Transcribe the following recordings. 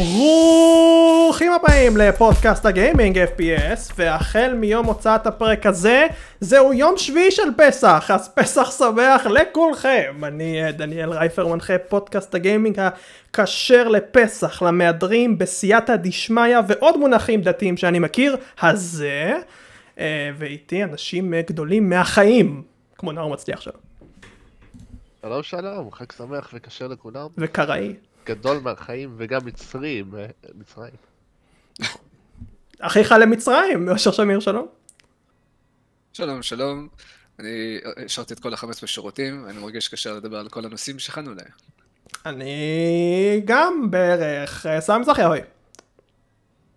ברוכים הבאים לפודקאסט הגיימינג FPS, והחל מיום הוצאת הפרק הזה, זהו יום שביעי של פסח, אז פסח שמח לכולכם. אני אה, דניאל רייפר, מנחה פודקאסט הגיימינג הכשר לפסח, למהדרים בסייעתא דשמיא ועוד מונחים דתיים שאני מכיר, הזה, אה, ואיתי אנשים אה, גדולים מהחיים, כמו נאור מצליח שלו. שלום שלום, חג שמח וכשר לכולם. וקראי. גדול מהחיים וגם מצרים, אה, מצרים. אחיך למצרים, אושר שמיר שלום. שלום, שלום. אני השארתי את כל החמץ בשירותים, אני מרגיש קשה לדבר על כל הנושאים שכנו להם. אני גם בערך, אה, סם מזרחי אהוי.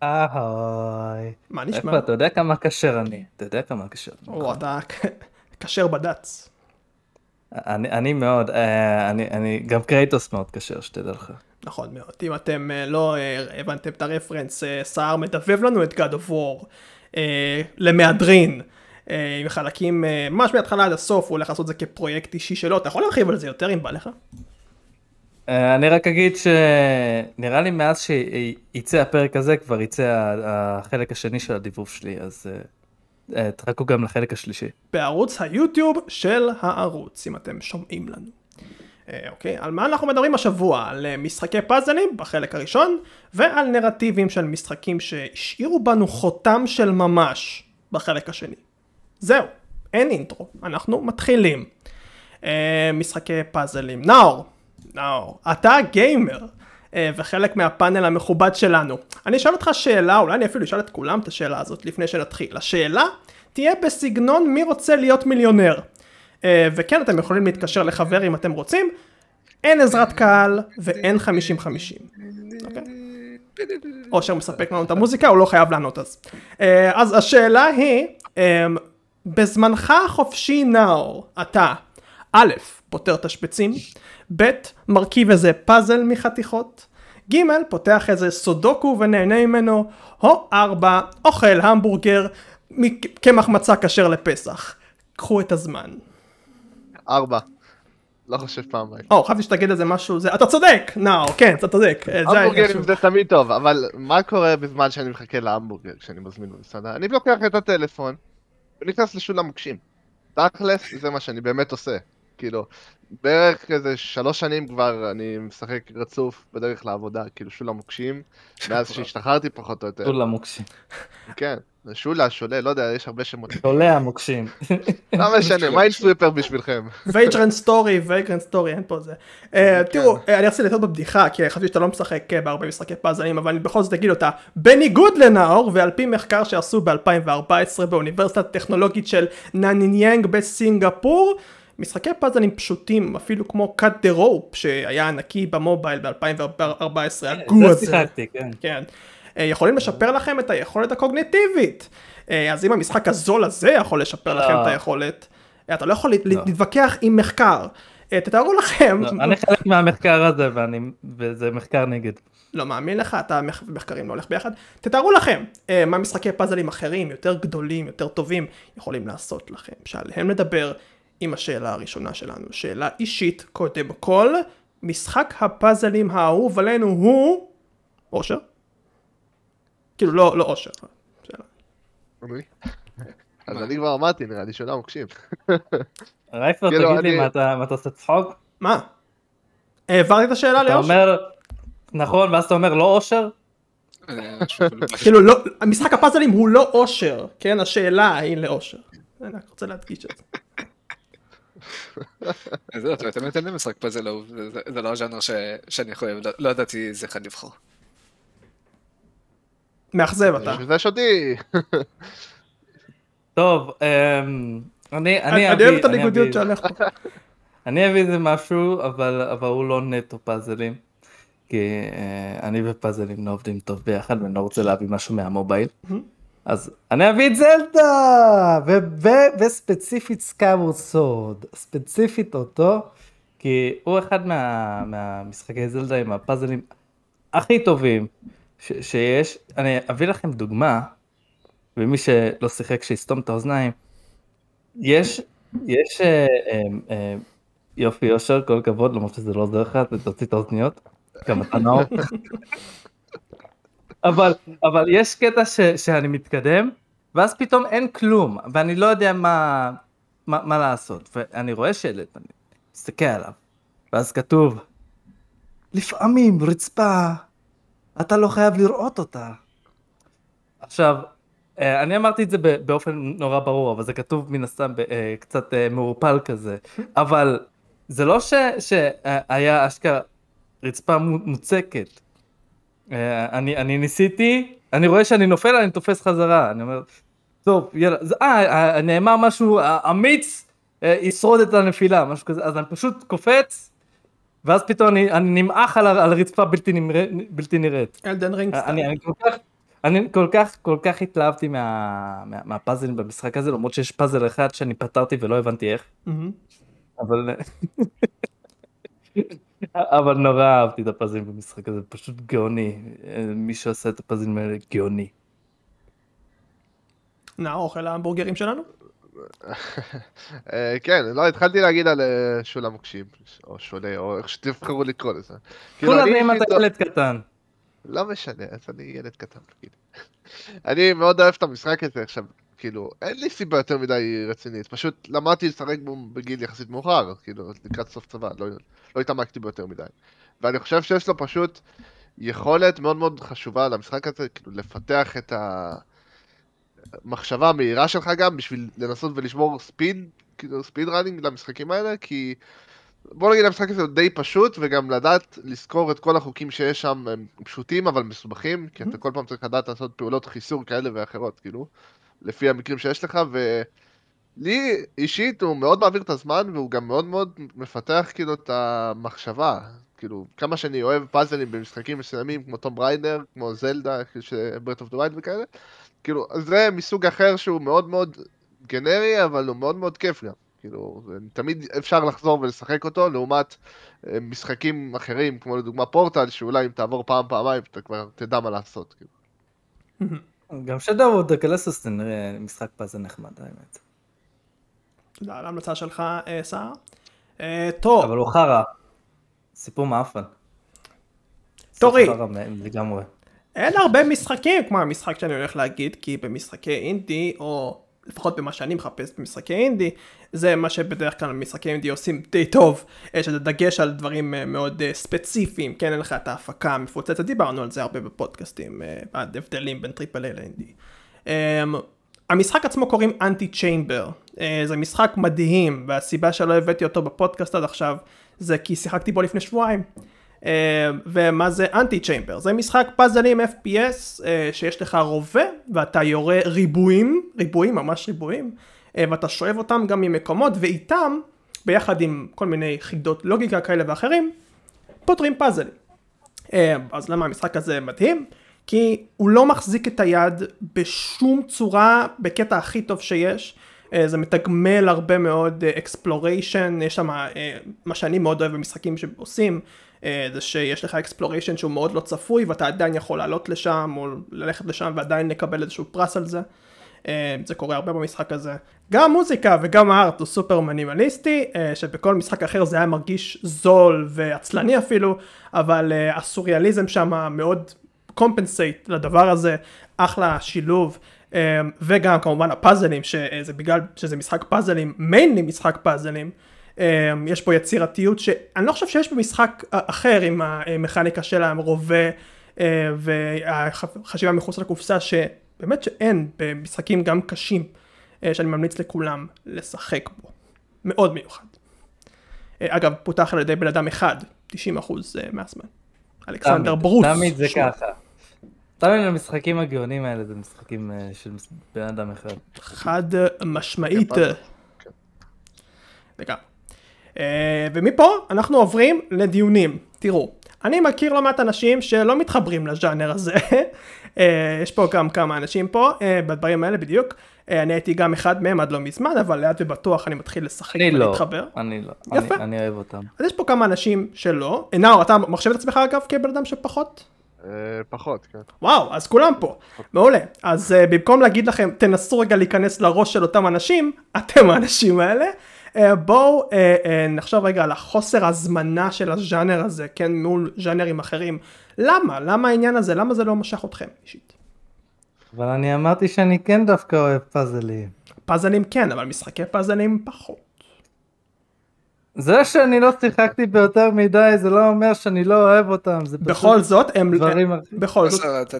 אהוי. מה נשמע? איפה, אתה יודע כמה כשר אני? אתה יודע כמה כשר. או, אתה כשר בד"ץ. אני אני מאוד, אה, אני אני גם קרייטוס מאוד כשר, שתדע לך. נכון מאוד. אם אתם אה, לא אה, הבנתם את הרפרנס, סער מדבב לנו את God of War למהדרין. עם חלקים ממש מההתחלה עד הסוף, הוא הולך לעשות את זה כפרויקט אישי שלו. אתה יכול להרחיב על זה יותר אם בא לך? אני רק אגיד שנראה לי מאז שיצא הפרק הזה כבר יצא החלק השני של הדיבוב שלי, אז תחכו גם לחלק השלישי. בערוץ היוטיוב של הערוץ, אם אתם שומעים לנו. אה, אוקיי, על מה אנחנו מדברים השבוע? על אה, משחקי פאזלים בחלק הראשון, ועל נרטיבים של משחקים שהשאירו בנו חותם של ממש בחלק השני. זהו, אין אינטרו, אנחנו מתחילים. אה, משחקי פאזלים. נאור, נאור, אתה גיימר. אה, וחלק מהפאנל המכובד שלנו. אני אשאל אותך שאלה, אולי אני אפילו אשאל את כולם את השאלה הזאת לפני שנתחיל. השאלה תהיה בסגנון מי רוצה להיות מיליונר. אה, וכן, אתם יכולים להתקשר לחבר אם אתם רוצים. אין עזרת קהל ואין 50-50. אוקיי? אושר מספק לנו את המוזיקה, הוא לא חייב לענות אז. אה, אז השאלה היא, בזמנך החופשי נאור, אתה, א', פותר תשבצים, ב', מרכיב איזה פאזל מחתיכות, ג', פותח איזה סודוקו ונהנה ממנו, או ארבע, אוכל המבורגר, קמח מצה כשר לפסח. קחו את הזמן. ארבע. לא חושב פעמיים. או, חשבתי שתגיד איזה משהו, זה, אתה צודק, נאור, כן, אתה צודק. אה, המבורגרים. זה תמיד טוב, אבל מה קורה בזמן שאני מחכה להמבורגר כשאני מזמין במסעדה? אני לוקח את הטלפון ונכנס לשולם מוקשים. תכלס זה מה שאני באמת עושה. כאילו, בערך איזה שלוש שנים כבר אני משחק רצוף בדרך לעבודה, כאילו שולה מוקשים, מאז שהשתחררתי פחות או יותר. שולה מוקשים. כן, שולה, שולה, לא יודע, יש הרבה שמות. שולה המוקשים. לא משנה, Minesweeper בשבילכם. וייג'רן סטורי, וייג'רן סטורי, אין פה זה. אה, תראו, אה, אני רציתי לפתוח בבדיחה, כי חשבתי שאתה לא משחק אה, בהרבה משחקי פאזלים, אבל אני בכל זאת אגיד אותה. בניגוד לנאור, ועל פי מחקר שעשו ב-2014 באוניברסיטה הטכנולוגית של נניניאנג בסינגפור, משחקי פאזלים פשוטים, אפילו כמו cut the rope, שהיה ענקי במובייל ב-2014, הגו זה הזה. שיחקתי, כן. כן. אה, יכולים לשפר לכם את היכולת הקוגניטיבית. אה, אז אם המשחק הזול הזה יכול לשפר לכם את היכולת, אה, אתה לא יכול להת- להתווכח עם מחקר. תתארו לכם, לא, אני חלק מהמחקר הזה וזה מחקר נגד. לא מאמין לך, אתה מח- מחקרים לא הולך ביחד. תתארו לכם מה משחקי פאזלים אחרים, יותר גדולים, יותר טובים, יכולים לעשות לכם. שעליהם נדבר עם השאלה הראשונה שלנו. שאלה אישית, קודם כל, משחק הפאזלים האהוב עלינו הוא... אושר? כאילו לא, לא אושר. שאלה. אז אני כבר אמרתי, נראה לי שולה מוקשים. רייפר, כאילו, תגיד לי מה אתה אתה עושה צחוק? מה? העברתי את השאלה אתה לאושר. אומר, נכון, ואז אתה אומר לא אושר? אה, כאילו לא, המשחק הפאזלים הוא לא אושר, כן? השאלה היא לאושר. אני רק רוצה להדגיש את זה. זהו, אתה באמת אין לי משחק פאזל אהוב, זה- לא הז'אנר ש- שאני חושב, לא- לא ידעתי איזה אחד לבחור. מאכזב אתה. זה יש אותי. טוב, אמ, אני אני אני אוהב את אביא- הניגודיות אביא- פה. אני אביא איזה משהו, אבל אבל הוא לא נטו פאזלים. כי אה, אני ופאזלים לא עובדים טוב ביחד ואני לא רוצה להביא משהו מהמובייל. אז אני אביא את זלדה! ו- ו- וספציפית Skyward Sword. ספציפית אותו, כי הוא אחד מה- מהמשחקי זלדה עם הפאזלים הכי טובים ש- שיש. אני אביא לכם דוגמה, ומי שלא שיחק שיסתום את האוזניים. יש, יש, אה, אה, אה, יופי יושר, כל הכבוד, למרות שזה לא עוזר לך, תוציא את האוזניות. גם אתה נאור. אבל, אבל יש קטע ש, שאני מתקדם, ואז פתאום אין כלום, ואני לא יודע מה, מה, מה לעשות. ואני רואה שלט, אני מסתכל עליו, ואז כתוב, לפעמים רצפה, אתה לא חייב לראות אותה. עכשיו, אה, אני אמרתי את זה באופן נורא ברור, אבל זה כתוב מן הסתם אה, קצת אה, מעורפל כזה, אבל זה לא ש, שהיה אשכרה רצפה מוצקת. אני, אני ניסיתי, אני רואה שאני נופל, אני תופס חזרה, אני אומר, טוב, יאללה, אה, נאמר משהו, אמיץ ישרוד את הנפילה, משהו כזה, אז אני פשוט קופץ, ואז פתאום אני, אני נמעך על, על רצפה בלתי, נמר, בלתי נראית. אלדן רינג אני, אני כל כך... אני כל כך כל כך התלהבתי מה, מה, מהפאזלים במשחק הזה למרות שיש פאזל אחד שאני פתרתי ולא הבנתי איך. אבל אבל נורא אהבתי את הפאזלים במשחק הזה פשוט גאוני מי שעושה את הפאזלים האלה גאוני. נאור אוכל ההמבורגרים שלנו? אה, כן, לא, התחלתי להגיד על אה, שולה מוקשים, או שולה, או איך שתבחרו לקרוא לזה. כולם אם אתה ילד קטן. לא משנה, אז אני ילד קטן, כאילו. אני מאוד אוהב את המשחק הזה עכשיו, כאילו, אין לי סיבה יותר מדי רצינית, פשוט למדתי לשחק בו בגיל יחסית מאוחר, כאילו, לקראת סוף צבא, לא, לא התעמקתי בו יותר מדי. ואני חושב שיש לו פשוט יכולת מאוד מאוד חשובה למשחק הזה, כאילו, לפתח את המחשבה המהירה שלך גם, בשביל לנסות ולשמור speed, כאילו, speed running למשחקים האלה, כי... בוא נגיד המשחק הזה הוא די פשוט, וגם לדעת לזכור את כל החוקים שיש שם הם פשוטים אבל מסובכים, כי אתה כל פעם צריך לדעת לעשות פעולות חיסור כאלה ואחרות, כאילו, לפי המקרים שיש לך, ולי אישית הוא מאוד מעביר את הזמן, והוא גם מאוד מאוד מפתח כאילו את המחשבה, כאילו, כמה שאני אוהב פאזלים במשחקים מסוימים, כמו Tomb Raider, כמו זלדה, Breath of the Wild וכאלה, כאילו, זה מסוג אחר שהוא מאוד מאוד גנרי, אבל הוא מאוד מאוד כיף גם. כאילו, תמיד אפשר לחזור ולשחק אותו, לעומת אה, משחקים אחרים, כמו לדוגמה פורטל, שאולי אם תעבור פעם, פעמיים, אתה כבר תדע מה לעשות. כאילו. גם Shadow of the Colossus זה נראה משחק פאזל נחמד, האמת. תודה על ההמלצה שלך, אה, סער. אה, טוב. אבל הוא חרא. סיפור מאפן. תורי. אין הרבה משחקים כמו המשחק שאני הולך להגיד, כי במשחקי אינדי, או לפחות במה שאני מחפש במשחקי אינדי, זה מה שבדרך כלל משחקי אינדי עושים די טוב, יש את הדגש על דברים אה, מאוד אה, ספציפיים, כן, אין לך את ההפקה המפוצצת, דיברנו על זה הרבה בפודקאסטים, עד אה, הבדלים בין triple A לאינדי. Um, המשחק עצמו קוראים Antichamber, זה משחק מדהים, והסיבה שלא הבאתי אותו בפודקאסט עד עכשיו, זה כי שיחקתי בו לפני שבועיים. Uh, ומה זה אנטי צ'יימבר? זה משחק פאזלים FPS uh, שיש לך רובה ואתה יורה ריבועים, ריבועים, ממש ריבועים, אה, ואתה שואב אותם גם ממקומות ואיתם, ביחד עם כל מיני חידות לוגיקה כאלה ואחרים, פותרים פאזלים. אה, אז למה המשחק הזה מדהים? כי הוא לא מחזיק את היד בשום צורה בקטע הכי טוב שיש. אה, זה מתגמל הרבה מאוד exploration, יש שם מה שאני מאוד אוהב במשחקים שעושים, זה שיש לך exploration שהוא מאוד לא צפוי ואתה עדיין יכול לעלות לשם או ללכת לשם ועדיין לקבל איזשהו פרס על זה. אה, זה קורה הרבה במשחק הזה. גם מוזיקה וגם ה art הוא סופר מנימליסטי, אה, שבכל משחק אחר זה היה מרגיש זול ועצלני אפילו, אבל אה, הסוריאליזם שם מאוד compensate לדבר הזה, אחלה שילוב. וגם כמובן הפאזלים, שזה בגלל שזה משחק פאזלים, מיינלי משחק פאזלים, יש פה יצירתיות שאני לא חושב שיש במשחק אחר עם המכניקה של הרובה והחשיבה מחוץ לקופסה באמת שאין במשחקים גם קשים אה, שאני ממליץ לכולם לשחק בו. מאוד מיוחד. אה, אגב, פותח על ידי בן אדם אחד, 90% אה, מהזמן. אלכסנדר ברוס. תמיד זה ככה. תמיד המשחקים הגאונים האלה זה משחקים של בן אדם אחד. חד משמעית. לגמרי. ומפה אנחנו עוברים לדיונים. תראו, אני מכיר לא מעט אנשים שלא מתחברים לז'אנר הזה, אה, יש פה גם כמה אנשים פה אה, בדברים האלה בדיוק, אה, אני הייתי גם אחד מהם עד לא מזמן, אבל לאט ובטוח אני מתחיל לשחק ולהתחבר. אני לא, אני לא, יפה. אני, אני אוהב אותם. אז יש פה כמה אנשים שלא, נאור אתה מחשב את עצמך אגב כבן אדם שפחות? פחות, כן. וואו, אז כולם פה, מעולה. אז במקום להגיד לכם, תנסו רגע להיכנס לראש של אותם אנשים, אתם האנשים האלה. אה, בואו אה, אה, נחשוב רגע על החוסר הזמנה של הז'אנר הזה, כן, מול ז'אנרים אחרים. למה? למה העניין הזה? למה זה לא משך אתכם אישית? אבל אני אמרתי שאני כן דווקא אוהב פאזלים. פאזלים כן, אבל משחקי פאזלים פחות. זה שאני לא שיחקתי ביותר מדי זה לא אומר שאני לא אוהב אותם, זה פשוט בכל זאת, הם... דברים. בכל זאת,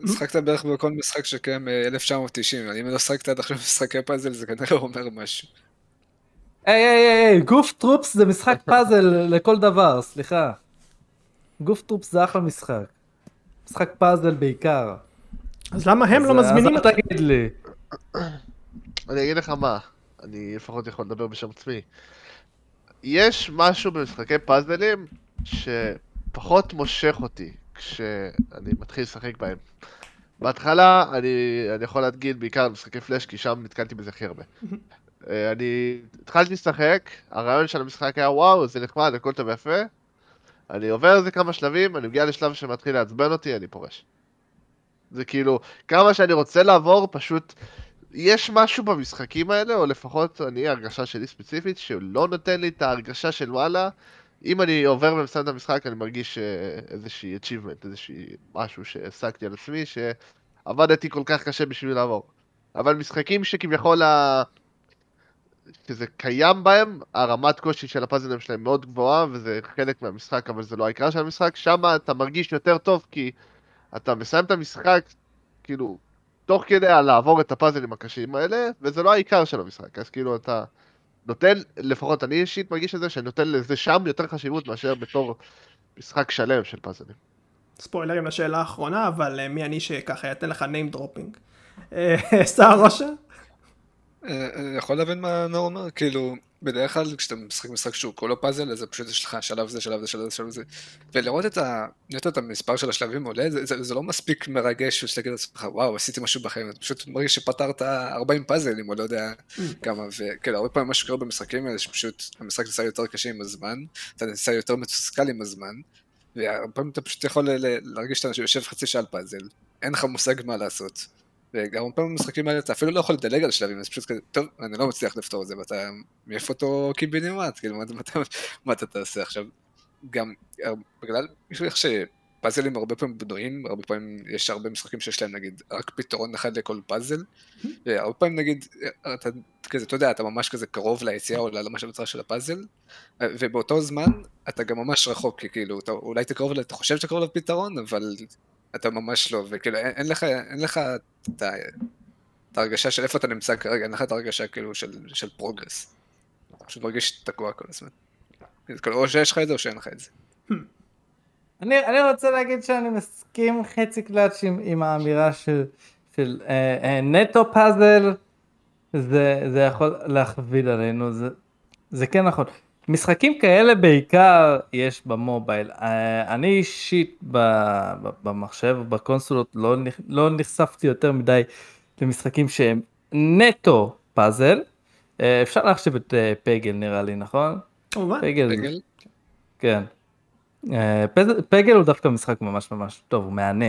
משחקת בערך בכל משחק שקיים מ-1990, אם לא שחקת עד עכשיו משחקי פאזל זה כנראה אומר משהו. היי היי היי, גוף טרופס זה משחק פאזל לכל דבר, סליחה. גוף טרופס זה אחלה משחק. משחק פאזל בעיקר. אז למה הם לא מזמינים אתכם? תגיד לי. אני אגיד לך מה, אני לפחות יכול לדבר בשם עצמי. יש משהו במשחקי פאזלים שפחות מושך אותי כשאני מתחיל לשחק בהם. בהתחלה אני, אני יכול להגיד בעיקר על משחקי פלאש כי שם נתקלתי בזה הכי הרבה. אה, אני התחלתי לשחק, הרעיון של המשחק היה וואו זה נחמד הכל טוב ויפה. אני עובר איזה כמה שלבים, אני מגיע לשלב שמתחיל לעצבן אותי, אני פורש. זה כאילו, כמה שאני רוצה לעבור, פשוט יש משהו במשחקים האלה, או לפחות אני, הרגשה שלי ספציפית, שלא נותן לי את ההרגשה של וואלה, אם אני עובר ומסיים את המשחק, אני מרגיש אה, איזושהי achievement, איזושהי משהו שהשגתי על עצמי, שעבדתי כל כך קשה בשביל לעבור. אבל משחקים שכביכול ה... שזה קיים בהם, הרמת קושי של הפאזלים שלהם מאוד גבוהה, וזה חלק מהמשחק, אבל זה לא העיקר של המשחק, שם אתה מרגיש יותר טוב, כי אתה מסיים את המשחק, כאילו, תוך כדי לעבור את הפאזלים הקשים האלה, וזה לא העיקר של המשחק, אז כאילו אתה נותן, לפחות אני אישית מרגיש את זה, שאני נותן לזה שם יותר חשיבות מאשר בתור משחק שלם של פאזלים. ספוילרים לשאלה האחרונה, אבל אה, מי אני שככה אתן לך name dropping. אה, שר ראשה? אה, אני יכול להבין מה נור אומר, כאילו, בדרך כלל כשאתה משחק משחק שהוא כולו פאזל, אז פשוט יש לך שלב זה, שלב זה, שלב זה, שלב זה, ולראות את ה... את המספר של השלבים עולה, זה, זה, זה לא מספיק מרגש שתגיד לעצמך, וואו, עשיתי משהו בחיים, אתה פשוט מרגיש שפתרת 40 פאזלים, או לא יודע כמה, וכאילו, הרבה פעמים מה שקורה במשחקים האלה, שפשוט המשחק נעשה יותר קשה עם הזמן, אתה נעשה יותר מתוסכל עם הזמן, והרבה פעמים אתה פשוט יכול ל- ל- להרגיש שאתה יושב חצי שעה על פאזל, אין לך מושג מה לעשות. וגם הרבה פעמים במשחקים האלה אתה אפילו לא יכול לדלג על שלבים, אז פשוט כזה, טוב, אני לא מצליח לפתור את זה, ואתה מעיף אותו קיבינימט, כאילו, מה, מה, מה, אתה תעשה עכשיו? גם, הר- בגלל, איך שפאזלים הרבה פעמים בנויים, הרבה פעמים יש הרבה משחקים שיש להם נגיד רק פתרון אחד לכל פאזל, והרבה פעמים נגיד, אתה כזה, אתה יודע, אתה ממש כזה קרוב ליציאה או למשל המטרה של הפאזל, ובאותו זמן אתה גם ממש רחוק, כי כאילו, אתה אולי תקרוב, ל- אתה חושב שאתה קרוב לפתרון, אבל אתה ממש לא, וכאילו אין, אין לך, אין לך את, את ההרגשה של איפה אתה נמצא כרגע, אין לך את ההרגשה כאילו של, של progress. פשוט מרגיש תקוע כל הזמן. זה כאילו, או שיש לך את זה או שאין לך את זה. אני, אני רוצה להגיד שאני מסכים חצי קלאץ' עם, עם האמירה של, של אה, אה, נטו פאזל, זה, זה יכול להכביד עלינו, זה, זה כן נכון. משחקים כאלה בעיקר יש במובייל. אה, אני אישית ב, ב, במחשב, בקונסולות, לא, לא נחשפתי יותר מדי למשחקים שהם נטו פאזל. אה, אפשר להחשיב את אה, פגל נראה לי, נכון? כמובן. פגל. כן. פגל הוא דווקא משחק ממש ממש טוב, הוא מהנה.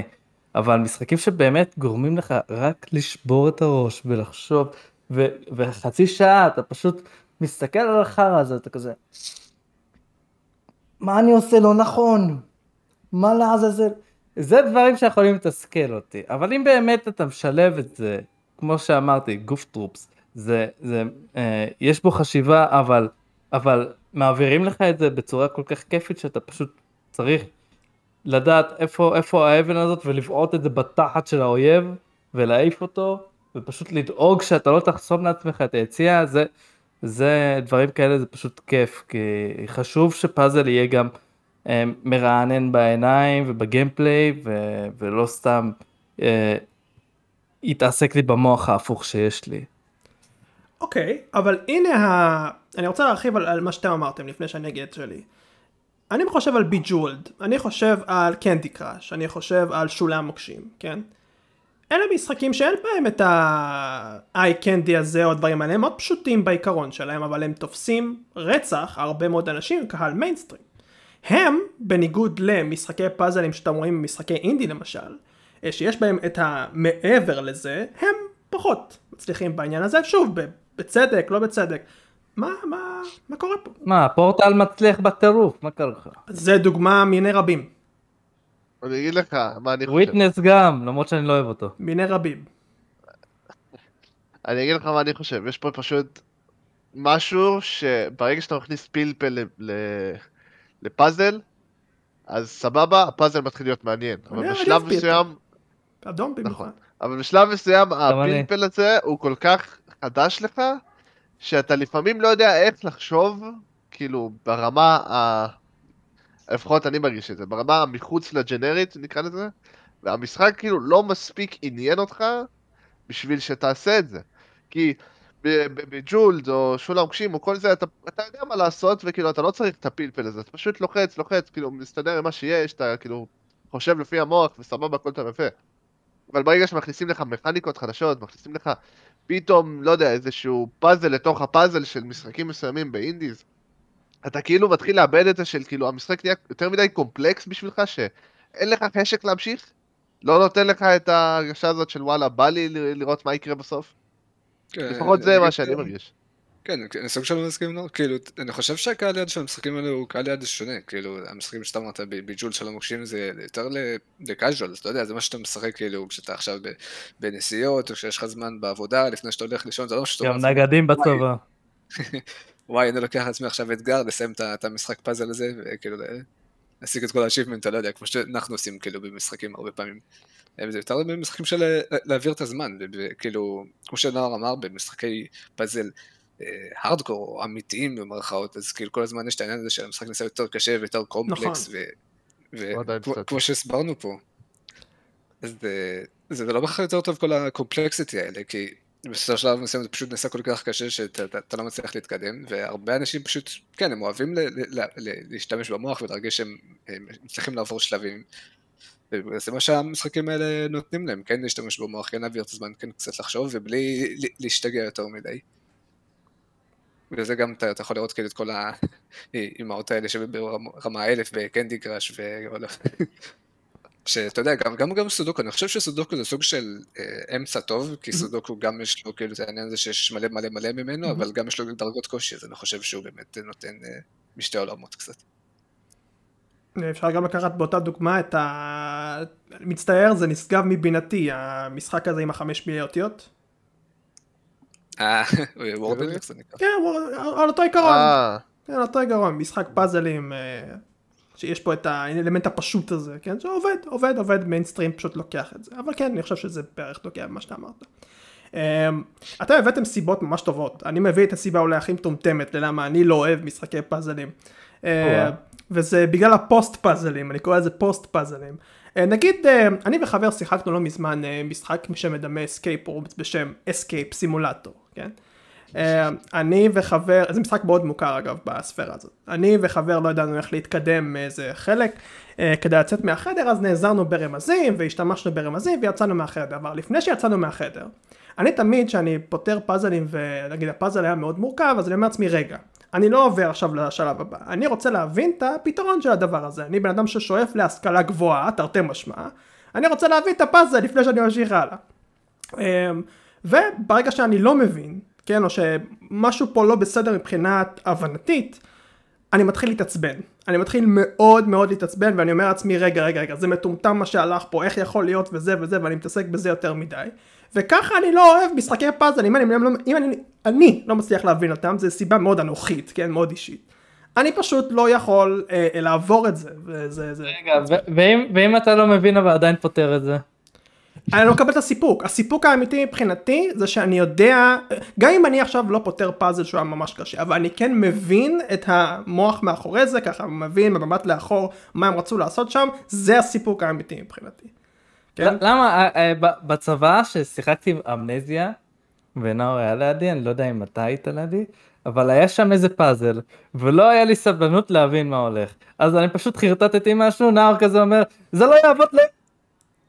אבל משחקים שבאמת גורמים לך רק לשבור את הראש ולחשוב, ו- וחצי שעה אתה פשוט מסתכל על החרא הזה, אתה כזה, מה אני עושה לא נכון? מה לעזאזל? זה דברים שיכולים לתסכל אותי, אבל אם באמת אתה משלב את זה, כמו שאמרתי, גוף טרופס, זה, זה, אה, יש בו חשיבה, אבל, אבל מעבירים לך את זה בצורה כל כך כיפית שאתה פשוט צריך לדעת איפה, איפה האבן הזאת ולבעוט את זה בתחת של האויב ולהעיף אותו, ופשוט לדאוג שאתה לא תחסום לעצמך את היציאה, זה, זה דברים כאלה זה פשוט כיף, כי חשוב שפאזל יהיה גם אה, מרענן בעיניים וב gameplay, ו- ולא סתם אה, יתעסק לי במוח ההפוך שיש לי. אוקיי, אבל הנה ה... אני רוצה להרחיב על, על מה שאתם אמרתם לפני שאני אגיד את שלי. אני חושב על Bejeweled, אני חושב על Candy Crush, אני חושב על שולי המוקשים, כן? אלה משחקים שאין בהם את ה- eye candy הזה או הדברים האלה, הם מאוד פשוטים בעיקרון שלהם, אבל הם תופסים רצח הרבה מאוד אנשים, קהל מיינסטרים. הם, בניגוד למשחקי פאזלים שאתם רואים במשחקי אינדי למשל, אה, שיש בהם את המעבר לזה, הם פחות מצליחים בעניין הזה, שוב, בצדק, לא בצדק. מה, מה, מה קורה פה? מה, פורטל מצליח בטירוף, מה קרה לך? זה דוגמה מיני רבים. אני אגיד לך מה אני חושב. וויטנס גם, למרות שאני לא אוהב אותו. מיני רבים. אני אגיד לך מה אני חושב, יש פה פשוט משהו שברגע שאתה מכניס פלפל ל- ל- לפאזל, אז סבבה, הפאזל מתחיל להיות מעניין. אבל בשלב. מסוים, אדום במיוחד. נכון. אבל בשלב מסוים. הפלפל הזה הוא כל כך חדש לך, שאתה לפעמים לא יודע איך לחשוב, כאילו, ברמה ה... לפחות אני מרגיש את זה, ברמה המחוץ לג'נרית, נקרא לזה, והמשחק כאילו לא מספיק עניין אותך בשביל שתעשה את זה. כי בג'ולד או שול המוקשים או כל זה, אתה, אתה יודע מה לעשות, וכאילו אתה לא צריך את הפלפל הזה, אתה פשוט לוחץ, לוחץ, כאילו מסתדר עם מה שיש, אתה כאילו חושב לפי המוח וסבבה, הכל טוב יפה. אבל ברגע שמכניסים לך מכניקות חדשות, מכניסים לך פתאום, לא יודע, איזשהו פאזל לתוך הפאזל של משחקים מסוימים באינדיז, אתה כאילו מתחיל לאבד את זה של כאילו המשחק נהיה יותר מדי קומפלקס בשבילך, שאין לך חשק להמשיך, לא נותן לך את ההרגשה הזאת של וואלה, בא לי ל- לראות מה יקרה בסוף. כן, לפחות זה מה שאני מרגיש. כן, אני סוג של מסכים לא, כאילו, אני חושב שהקהל יד של המשחקים האלה הוא קהל יד שונה, כאילו, המשחקים שאתה אמרת בג'ול של המוקשים זה יותר לקאז'ואל, אתה יודע, זה מה שאתה משחק כאילו, כשאתה עכשיו בנסיעות, או כשיש לך זמן בעבודה, לפני שאתה הולך לישון, זה לא משהו שאתה גם נגדים בצבא. וואי, אני לוקח לעצמי עכשיו אתגר לסיים את המשחק פאזל הזה, וכאילו, ל- להשיג את כל ה-achievement, לא יודע, כמו שאנחנו עושים כאילו במשחקים הרבה פעמים. אה, זה יותר במשחקים של אה, להעביר את הזמן, וכאילו, כמו שנאור אמר, במשחקי פאזל הארדקור, אמיתיים במרכאות, אז כאילו כל הזמן יש את העניין הזה שהמשחק נעשה יותר קשה ויותר קומפלקס, עדיין קצת. וכמו שהסברנו פה, אז אה, זה זה לא בהכרח יותר טוב כל הקומפלקסיטי האלה, כי דבר מסוים זה פשוט נעשה כל כך קשה שאתה אתה- אתה לא מצליח להתקדם, והרבה אנשים פשוט, כן, הם אוהבים ל- ל- ל- להשתמש במוח ולהרגיש שהם הם מצליחים לעבור שלבים. וזה מה שהמשחקים האלה נותנים להם, כן להשתמש במוח, כן להעביר את הזמן, כן קצת לחשוב, ובלי להשתגע יותר מדי. וזה גם, אתה, אתה יכול לראות כאילו את כל האימהות האלה שברמה אלף בקנדי קראש, ו... שאתה יודע, גם, גם, גם סודוקו, אני חושב שסודוקו זה סוג של אה, אמצע טוב, כי סודוקו גם יש לו כאילו את העניין הזה שיש מלא מלא מלא ממנו, אבל גם יש לו דרגות קושי, אז אני חושב שהוא באמת נותן אה, משתי עולמות קצת. אפשר גם לקחת באותה דוגמה את ה... מצטער, זה נשגב מבינתי, המשחק הזה עם החמש מילי אותיות. אה, וורדן, איך זה נקרא? כן, על אותו עיקרון. אה, כן, אותו עיקרון, משחק פאזלים, אה, שיש פה את האלמנט הפשוט הזה, כן, שעובד, עובד, עובד, מיינסטרים פשוט לוקח את זה, אבל כן, אני חושב שזה בערך תוקע במה שאתה אמרת. אה, אתם הבאתם סיבות ממש טובות, אני מביא את הסיבה אולי הכי מטומטמת ללמה אני לא אוהב משחקי פאזלים. וואו. וזה בגלל הפוסט פאזלים, אני קורא לזה פוסט פאזלים. אה, נגיד, אה, אני וחבר שיחקנו לא מזמן אה, משחק שמדמה escape rooms בשם Escape Simulator, כן? אה, אני וחבר, זה משחק מאוד מוכר אגב בספירה הזאת. אני וחבר לא ידענו איך להתקדם מאיזה חלק אה, כדי לצאת מהחדר, אז נעזרנו ברמזים והשתמשנו ברמזים ויצאנו מהחדר. אבל לפני שיצאנו מהחדר, אני תמיד כשאני פותר פאזלים ונגיד הפאזל היה מאוד מורכב, אז אני אומר לעצמי רגע, אני לא עובר עכשיו לשלב הבא, אני רוצה להבין את הפתרון של הדבר הזה. אני בן אדם ששואף להשכלה גבוהה, תרתי משמע, אני רוצה להבין את הפאזל לפני שאני ממשיך הלאה. אמ, וברגע שאני לא מבין, כן, או שמשהו פה לא בסדר מבחינת הבנתית, אני מתחיל להתעצבן. אני מתחיל מאוד מאוד להתעצבן ואני אומר לעצמי רגע רגע רגע זה מטומטם מה שהלך פה איך יכול להיות וזה וזה ואני מתעסק בזה יותר מדי וככה אני לא אוהב משחקי פאזל אם אני, אם, אני- אם אני, אני לא מצליח להבין אותם זה סיבה מאוד אנוכית כן מאוד אישית אני פשוט לא יכול אה, אה, לעבור את זה וזה זה רגע, ו- ואם- ואם אתה לא מבין אבל עדיין פותר את זה? אני לא מקבל את הסיפוק. הסיפוק האמיתי מבחינתי זה שאני יודע, גם אם אני עכשיו לא פותר פאזל שהוא היה ממש קשה, אבל אני כן מבין את המוח מאחורי זה, ככה מבין במבט לאחור מה הם רצו לעשות שם, זה הסיפוק האמיתי מבחינתי. כן? למה אה, אה, בצבא ששיחקתי עם אמנזיה ונאור היה לידי אני לא יודע אם אתה היית לידי אבל היה שם איזה פאזל ולא היה לי סבלנות להבין מה הולך אז אני פשוט חרטטתי משהו נאור כזה אומר זה לא יעבוד לי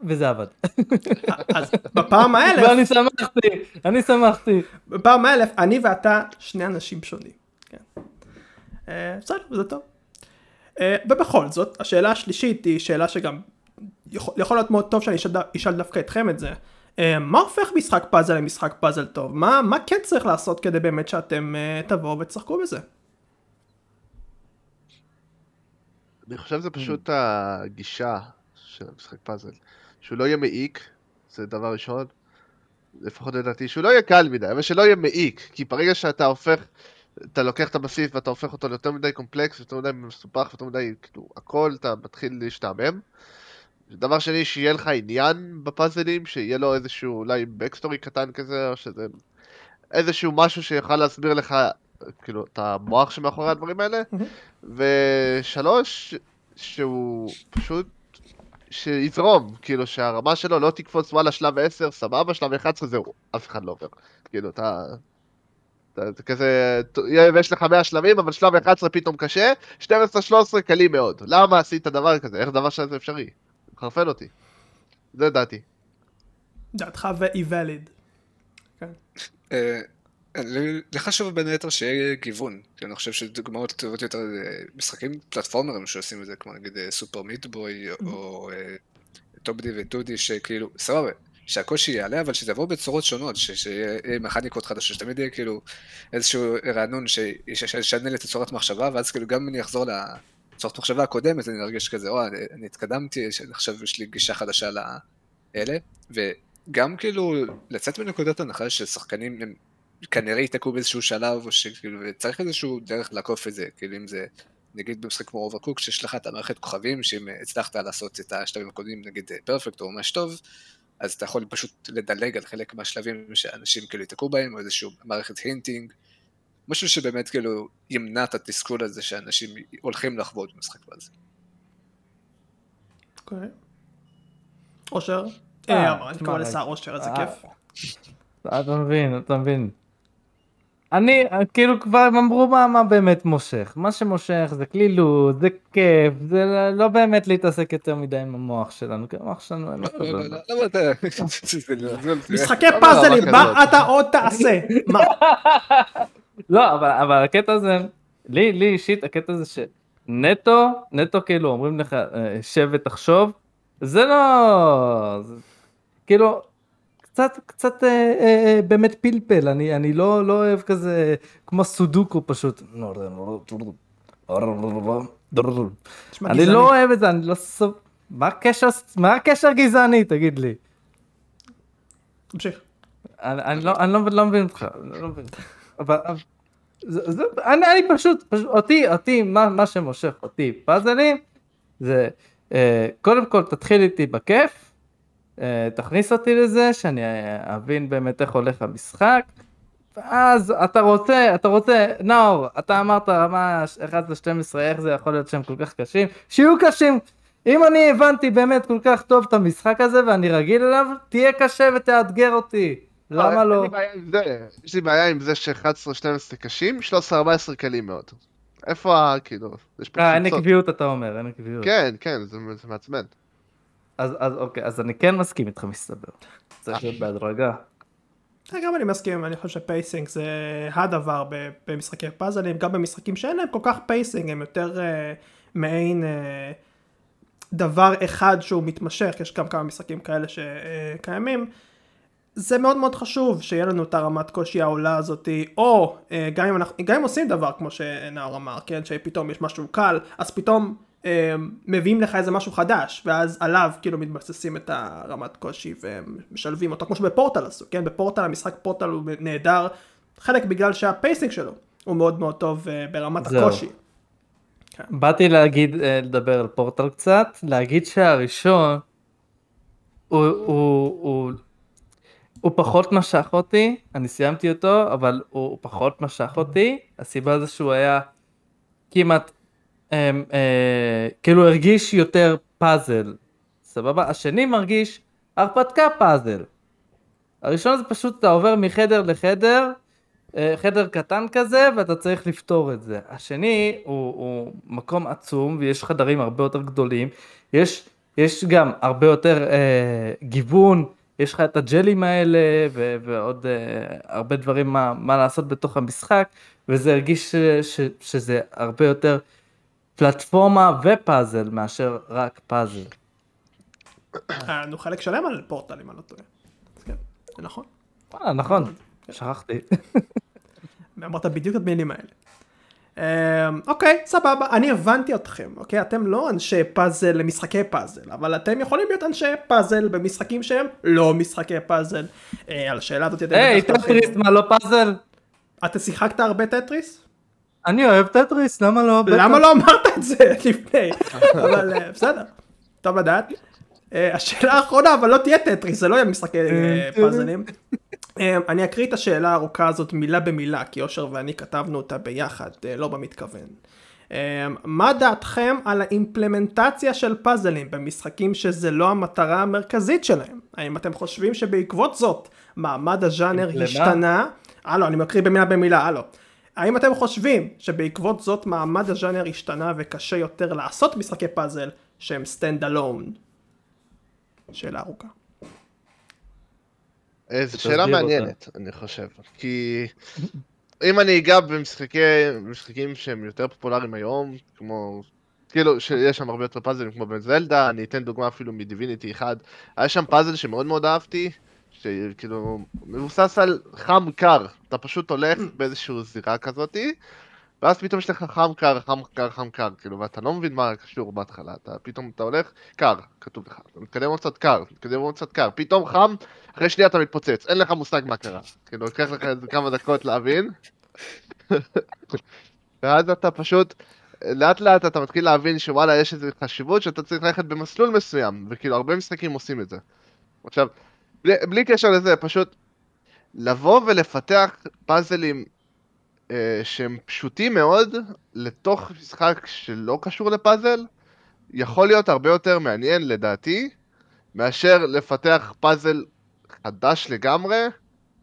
וזה עבד אז בפעם האלף, ואני שמחתי אני שמחתי בפעם האלף, אני ואתה שני אנשים שונים. כן. אה, בסדר, זה טוב. אה, ובכל זאת, השאלה השלישית היא שאלה שגם יכול, יכול להיות מאוד טוב שאני אשאל, דווקא אתכם את זה. אה, מה הופך משחק פאזל למשחק פאזל טוב? מה, מה כן צריך לעשות כדי באמת שאתם תבואו ותשחקו בזה? אני חושב שזה פשוט הגישה של המשחק פאזל. שהוא לא יהיה מעיק, זה דבר ראשון. לפחות לדעתי, שהוא לא יהיה קל מדי, אבל שלא יהיה מעיק. כי ברגע שאתה הופך, אתה לוקח את הבסיס ואתה הופך אותו ליותר מדי קומפלקס, יותר מדי מסובך, יותר מדי, כאילו, הכל, אתה מתחיל להשתעמם. דבר שני, שיהיה לך עניין בפאזלים, שיהיה לו איזשהו אולי backstory קטן כזה, או שזה איזשהו משהו שיוכל להסביר לך, כאילו, את המוח שמאחורי הדברים האלה. ושלוש, שהוא פשוט, שיזרום, כאילו שהרמה שלו לא תקפוץ וואלה שלב 10, סבבה, שלב 11, זהו, אף אחד לא עובר. כאילו, אתה... אתה כזה, יש לך 100 שלבים, אבל שלב 11 פתאום קשה, 12-13 קלים מאוד. למה עשית דבר כזה? איך דבר שזה אפשרי? מחרפן אותי. זה דעתי. דעתך והיא ואליד. אה, לי לי חשוב בין היתר שיהיה גיוון, כי אני חושב שדוגמאות טובות יותר, אה, משחקים פלטפורמרים שעושים את זה, כמו נגיד אה, סופר מיטבוי, או טופ-די וטו-די, שכאילו, סבבה, שהקושי יעלה, אבל שזה יבוא בצורות שונות, שיהיה מכניקות חדשות, שתמיד יהיה כאילו איזשהו רענון שישנה לי את הצורת מחשבה, ואז כאילו גם אם אני אחזור לצורת מחשבה הקודמת, אני ארגיש כזה, או, אני התקדמתי, עכשיו יש לי גישה חדשה לאלה, וגם כאילו לצאת מנקודת הנחה ששחקנים הם כנראה ייתקעו באיזשהו שלב, או שכאילו צריך איזשהו דרך לעקוף את זה, כאילו אם זה, נגיד במשחק כמו Overcooked, שיש לך את המערכת כוכבים, שאם הצלחת לעשות את השלבים הקודמים, נגיד perfect או ממש טוב, אז אתה יכול פשוט לדלג על חלק מהשלבים שאנשים כאילו ייתקעו בהם, או איזשהו מערכת hinting, משהו שבאמת כאילו ימנע את התסכול הזה שאנשים הולכים לחוות במשחק הזה. אוקיי. אושר? אה, אה, אני קורא תשמע, לשר אושר, איזה אה, כיף. אתה מבין, אתה מבין. אני, כאילו כבר הם אמרו מה, מה באמת מושך. מה שמושך זה כלילות, זה כיף, זה לא- באמת להתעסק יותר מדי עם המוח שלנו, כי המוח שלנו אין לו לא, לא, כזה. משחקי פאזלים, מה? אתה עוד תעשה? מה? לא, אבל, אבל הקטע הזה, לי, לי אישית, הקטע הזה שנטו, נטו כאילו אומרים לך, אה, שב ותחשוב, זה לא, כאילו, קצת, קצת אה, אה, אה, באמת פלפל, אני, אני לא, לא אוהב כזה, כמו סודוקו פשוט. אני. לא אוהב את זה, אני לא סוב... מה הקשר, מה הקשר גזעני, תגיד לי? תמשיך. אני, אני, לא, אני לא, לא מבין אותך, אני לא מבין. אבל, אבל זה, זה, אני, אני פשוט, פשוט, אותי, אותי, מה, מה שמושך אותי פאזלים, זה, אה, קודם כל תתחיל איתי בכיף, תכניס אותי לזה, שאני אה, אבין באמת איך הולך המשחק, ואז אתה רוצה, אתה רוצה, נאור, אתה אמרת רמה 1 ל-12, איך זה יכול להיות שהם כל כך קשים? שיהיו קשים. אם אני הבנתי באמת כל כך טוב את המשחק הזה ואני רגיל אליו, תהיה קשה ותאתגר אותי. למה אין לא? יש לי בעיה עם זה ש-11-12 קשים, 13-14 קלים מאוד. איפה ה... כאילו, יש פה אה, אין. עקביות אתה אומר, אין עקביות. כן, כן, זה זה מעצבן. אז, אז אוקיי, אז אני כן מסכים איתך מסתבר. צריך להיות בהדרגה. אה, גם אני מסכים, אני חושב ש pacing זה הדבר ב- במשחקי פאזלים, גם במשחקים שאין להם כל כך pacing, הם יותר אה, מעין אה, דבר אחד שהוא מתמשך, יש גם כמה משחקים כאלה שקיימים. זה מאוד מאוד חשוב שיהיה לנו את הרמת קושי העולה הזאתי, או אה, גם אם, אנחנו, גם אם עושים דבר כמו שנאור אמר, כן, שפתאום יש משהו קל, אז פתאום אה, מביאים לך איזה משהו חדש, ואז עליו כאילו מתבססים את הרמת קושי ומשלבים אותו, כמו שבפורטל עשו, כן, בפורטל המשחק פורטל הוא נהדר, חלק בגלל שהפייסינג שלו הוא מאוד מאוד טוב אה, ברמת זהו. הקושי. באתי להגיד, אה, לדבר על פורטל קצת, להגיד שהראשון, הוא, הוא, הוא, הוא פחות משך אותי, אני סיימתי אותו, אבל הוא, הוא פחות משך אותי, הסיבה זה שהוא היה כמעט, אה, אה, כאילו הרגיש יותר פאזל, סבבה? השני מרגיש הרפתקה פאזל. הראשון זה פשוט אתה עובר מחדר לחדר, אה, חדר קטן כזה ואתה צריך לפתור את זה. השני הוא, הוא מקום עצום ויש חדרים הרבה יותר גדולים, יש, יש גם הרבה יותר אה, גיוון, יש לך את הג'לים האלה ו, ועוד אה, הרבה דברים מה, מה לעשות בתוך המשחק וזה הרגיש ש, ש, שזה הרבה יותר פלטפורמה ופאזל מאשר רק פאזל. היה לנו חלק שלם על פורטל אם אני לא טועה. כן. נכון. אה, נכון, שכחתי. אמרת בדיוק את המילים האלה. אמ, אוקיי, סבבה, אני הבנתי אתכם, אוקיי? אתם לא אנשי פאזל למשחקי פאזל, אבל אתם יכולים להיות אנשי פאזל במשחקים שהם לא משחקי פאזל. אה, על השאלה הזאת אתם היי. טטריס, מה לא פאזל? אתה שיחקת הרבה טטריס? אני אוהב טטריס, למה לא? למה לא אמרת את זה לפני? אבל אה, בסדר, טוב לדעת. אה, השאלה האחרונה, אבל לא תהיה טטריס, זה לא יהיה משחקי אה, פאזלים. אני אקריא את השאלה הארוכה הזאת מילה במילה, כי אושר ואני כתבנו אותה ביחד, לא במתכוון. מה דעתכם על ה implementation של פאזלים במשחקים שזה לא המטרה המרכזית שלהם? האם אתם חושבים שבעקבות זאת מעמד הז'אנר? השתנה? הלו, אני מקריא במילה במילה, הלו. האם אתם חושבים שבעקבות זאת מעמד הז'אנר השתנה וקשה יותר לעשות משחקי פאזל שהם stand alone? שאלה ארוכה. אה, זו שאלה אותה. מעניינת, אני חושב. כי אם אני אגע במשחקי, במשחקים שהם יותר פופולריים היום, כמו... כאילו, שיש שם הרבה יותר פאזלים כמו בזלדה, אני אתן דוגמה אפילו מדיביניטי 1. היה שם פאזל שמאוד מאוד אהבתי, שכאילו מבוסס על חם קר. אתה פשוט הולך באיזושהי זירה כזאתי, ואז פתאום יש לך חם קר, חם קר, חם קר, כאילו, ואתה לא מבין מה קשור בהתחלה, אתה פתאום, אתה הולך, קר, כתוב לך, אתה מתקדם עוד קצת קר, מתקדם עוד קצת קר, פתאום חם, אחרי שנייה אתה מתפוצץ, אין לך מושג מה קרה, כאילו, לוקח לך כמה דקות להבין, ואז אתה פשוט, לאט לאט אתה מתחיל להבין שוואלה, יש איזו חשיבות שאתה צריך ללכת במסלול מסוים, וכאילו, הרבה משחקים עושים את זה. עכשיו, בלי, בלי קשר לזה, פשוט לבוא ולפתח פאזלים אה, שהם פשוטים מאוד לתוך משחק שלא קשור לפאזל, יכול להיות הרבה יותר מעניין לדעתי, מאשר לפתח פאזל חדש לגמרי,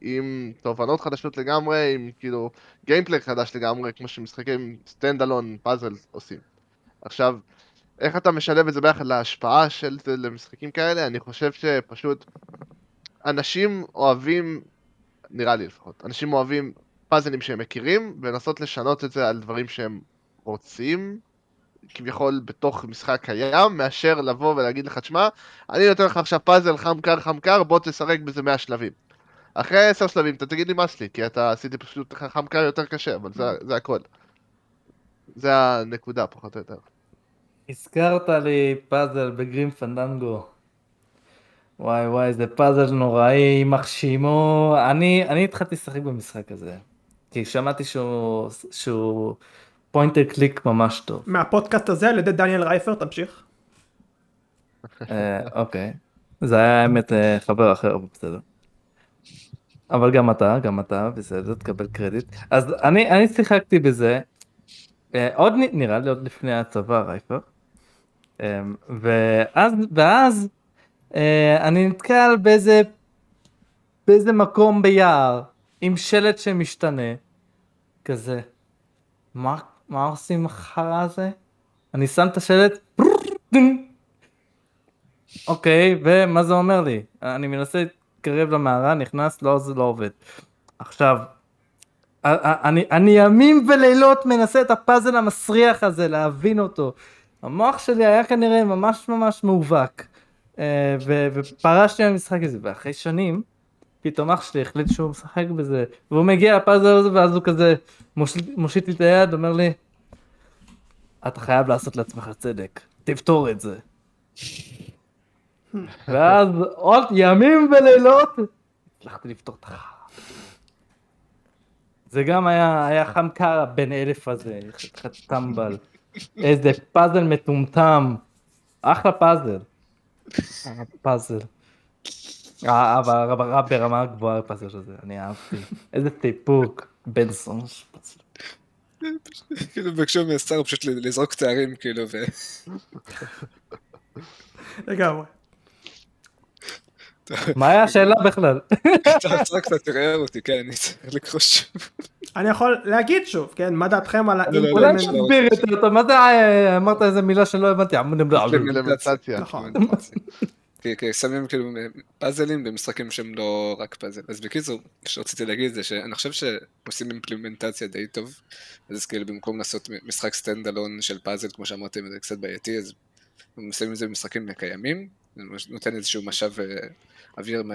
עם תובנות חדשות לגמרי, עם כאילו gameplay חדש לגמרי, כמו שמשחקים stand alone פאזל עושים. עכשיו, איך אתה משלב את זה ביחד להשפעה של זה למשחקים כאלה? אני חושב שפשוט אנשים אוהבים, נראה לי לפחות, אנשים אוהבים פאזלים שהם מכירים, ולנסות לשנות את זה על דברים שהם רוצים, כביכול בתוך משחק קיים, מאשר לבוא ולהגיד לך, תשמע, אני נותן לך עכשיו פאזל חם קר חם קר, בוא תשחק בזה 100 שלבים. אחרי 10 שלבים אתה תגיד לי מה לי, כי אתה עשיתי פשוט לך חם קר יותר קשה, אבל זה, זה הכל. זה הנקודה, פחות או יותר. הזכרת לי פאזל בגרים פנדנגו. וואי וואי, זה פאזל נוראי, יימח שמו. אני, אני התחלתי לשחק במשחק הזה. כי שמעתי שהוא, שהוא point and click ממש טוב. מהפודקאסט הזה על ידי דניאל רייפר, תמשיך. אה, אוקיי. זה היה האמת אה, חבר אחר, בסדר. אבל גם אתה, גם אתה, בסדר, תקבל קרדיט. אז אני, אני שיחקתי בזה, אה, עוד נראה לי עוד לפני הצבא רייפר. ואז, ואז אני נתקל באיזה, באיזה מקום ביער, עם שלט שמשתנה, כזה. מה, מה עושים החרא הזה? אני שם את השלט, אוקיי, ומה זה אומר לי? אני מנסה להתקרב למערה, נכנס, לא, זה לא עובד. עכשיו, אני, אני ימים ולילות מנסה את הפאזל המסריח הזה, להבין אותו. המוח שלי היה כנראה ממש ממש מאובק. אה, ו- ופרשתי מהמשחק הזה, ואחרי שנים, פתאום אח שלי החליט שהוא משחק בזה, והוא מגיע לפאזל הזה, ואז הוא כזה מושיט, לי את היד, אומר לי, אתה חייב לעשות לעצמך צדק, תפתור את זה. ואז עוד ימים ולילות הצלחתי לפתור את החרא. זה גם היה, היה חם קר הבן אלף הזה, חתיכת טמבל. איזה פאזל מטומטם. אחלה פאזל. אה, פאזל. אה, אבל ברמה גבוהה הפאזל הזה, אני אהבתי. איזה טיפוק. בנסון. כאילו ביקשו מהשר פשוט לזרוק תארים, כאילו, ו... לגמרי. מה היה השאלה בכלל? אתה צחקת, תראה אותי, כן, אני צריך לקרוא שוב. אני יכול להגיד שוב, כן, מה דעתכם על לא, לא, אולי ה implement... לא. תסביר יותר טוב, מה זה אמרת איזה מילה שלא הבנתי. implementation. נכון. כי כי שמים כאילו פאזלים במשחקים שהם לא רק פאזל. אז בקיצור, מה שרציתי להגיד זה שאני חושב שעושים implementation די טוב. אז כאילו במקום לעשות משחק stand alone של פאזל, כמו שאמרתם, זה קצת בעייתי, אז הם שמים את זה במשחקים קיימים, נותן איזשהו משאב אה, אוויר מ-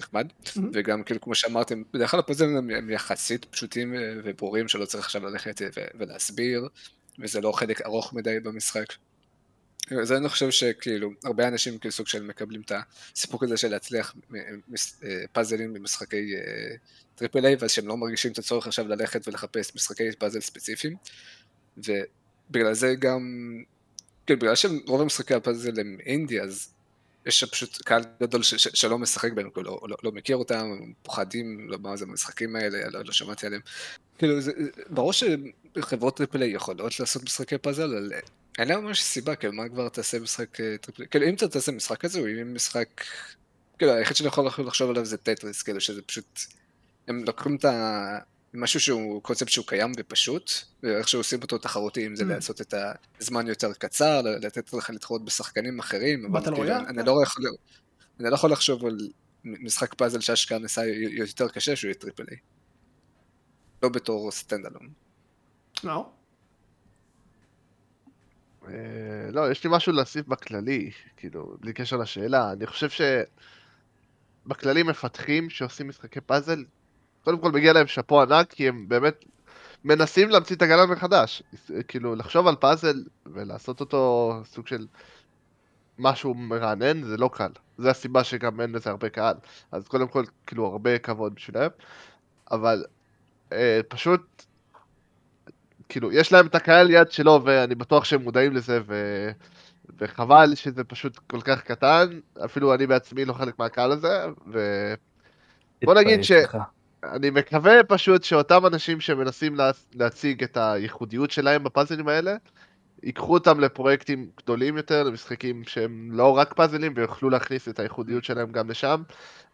נחמד, וגם כאילו כמו שאמרתם, בדרך כלל הפאזלים הם, יחסית פשוטים אה, וברורים שלא צריך עכשיו ללכת ולהסביר, וזה לא חלק ארוך מדי במשחק. זה אני חושב שכאילו, הרבה אנשים כאילו סוג של מקבלים את הסיפור הזה של להצליח פאזלים במשחקי triple A, ואז שהם לא מרגישים את הצורך עכשיו ללכת ולחפש משחקי פאזל ספציפיים, ובגלל זה גם, כאילו בגלל שרוב המשחקי הפאזל הם אינדי, אז יש פשוט קהל גדול ש- ש- שלא משחק בהם, כאילו לא, לא, לא מכיר אותם, פוחדים, לא מה זה המשחקים האלה, לא, לא שמעתי עליהם. כאילו, זה, ברור שחברות triple A יכולות לעשות משחקי פאזל, אבל אין להם ממש סיבה, כאילו, מה כבר תעשה משחק triple A? כאילו, אם אתה תעשה משחק כזה, הוא יהיה משחק... כאילו, היחיד שאני יכול לחשוב עליו זה טטריס, כאילו, שזה פשוט... הם לוקחים את ה... משהו שהוא קונספט שהוא קיים ופשוט, ואיך שעושים אותו תחרותי, אם זה לעשות את הזמן יותר קצר, לתת לך לתחרות בשחקנים אחרים, אבל כאילו, אני לא יכול... אני לא יכול לחשוב על משחק פאזל שהשקעה נעשה יותר קשה שהוא יהיה triple A. לא בתור stand alone. לא. לא, יש לי משהו להוסיף בכללי, כאילו, בלי קשר לשאלה. אני חושב שבכללי מפתחים שעושים משחקי פאזל, קודם כל מגיע להם שאפו ענק, כי הם באמת מנסים להמציא את הגלן מחדש. כאילו, לחשוב על פאזל ולעשות אותו סוג של משהו מרענן, זה לא קל. זה הסיבה שגם אין לזה הרבה קהל. אז קודם כל, כאילו, הרבה כבוד בשבילם. אבל אה, פשוט כאילו, יש להם את הקהל יד שלו, ואני בטוח שהם מודעים לזה, ו... וחבל שזה פשוט כל כך קטן, אפילו אני בעצמי לא חלק מהקהל הזה, ו... בוא נגיד שאני מקווה פשוט שאותם אנשים שמנסים לה... להציג את הייחודיות שלהם בפאזלים האלה, ייקחו אותם לפרויקטים גדולים יותר, למשחקים שהם לא רק פאזלים, ויוכלו להכניס את הייחודיות שלהם גם לשם,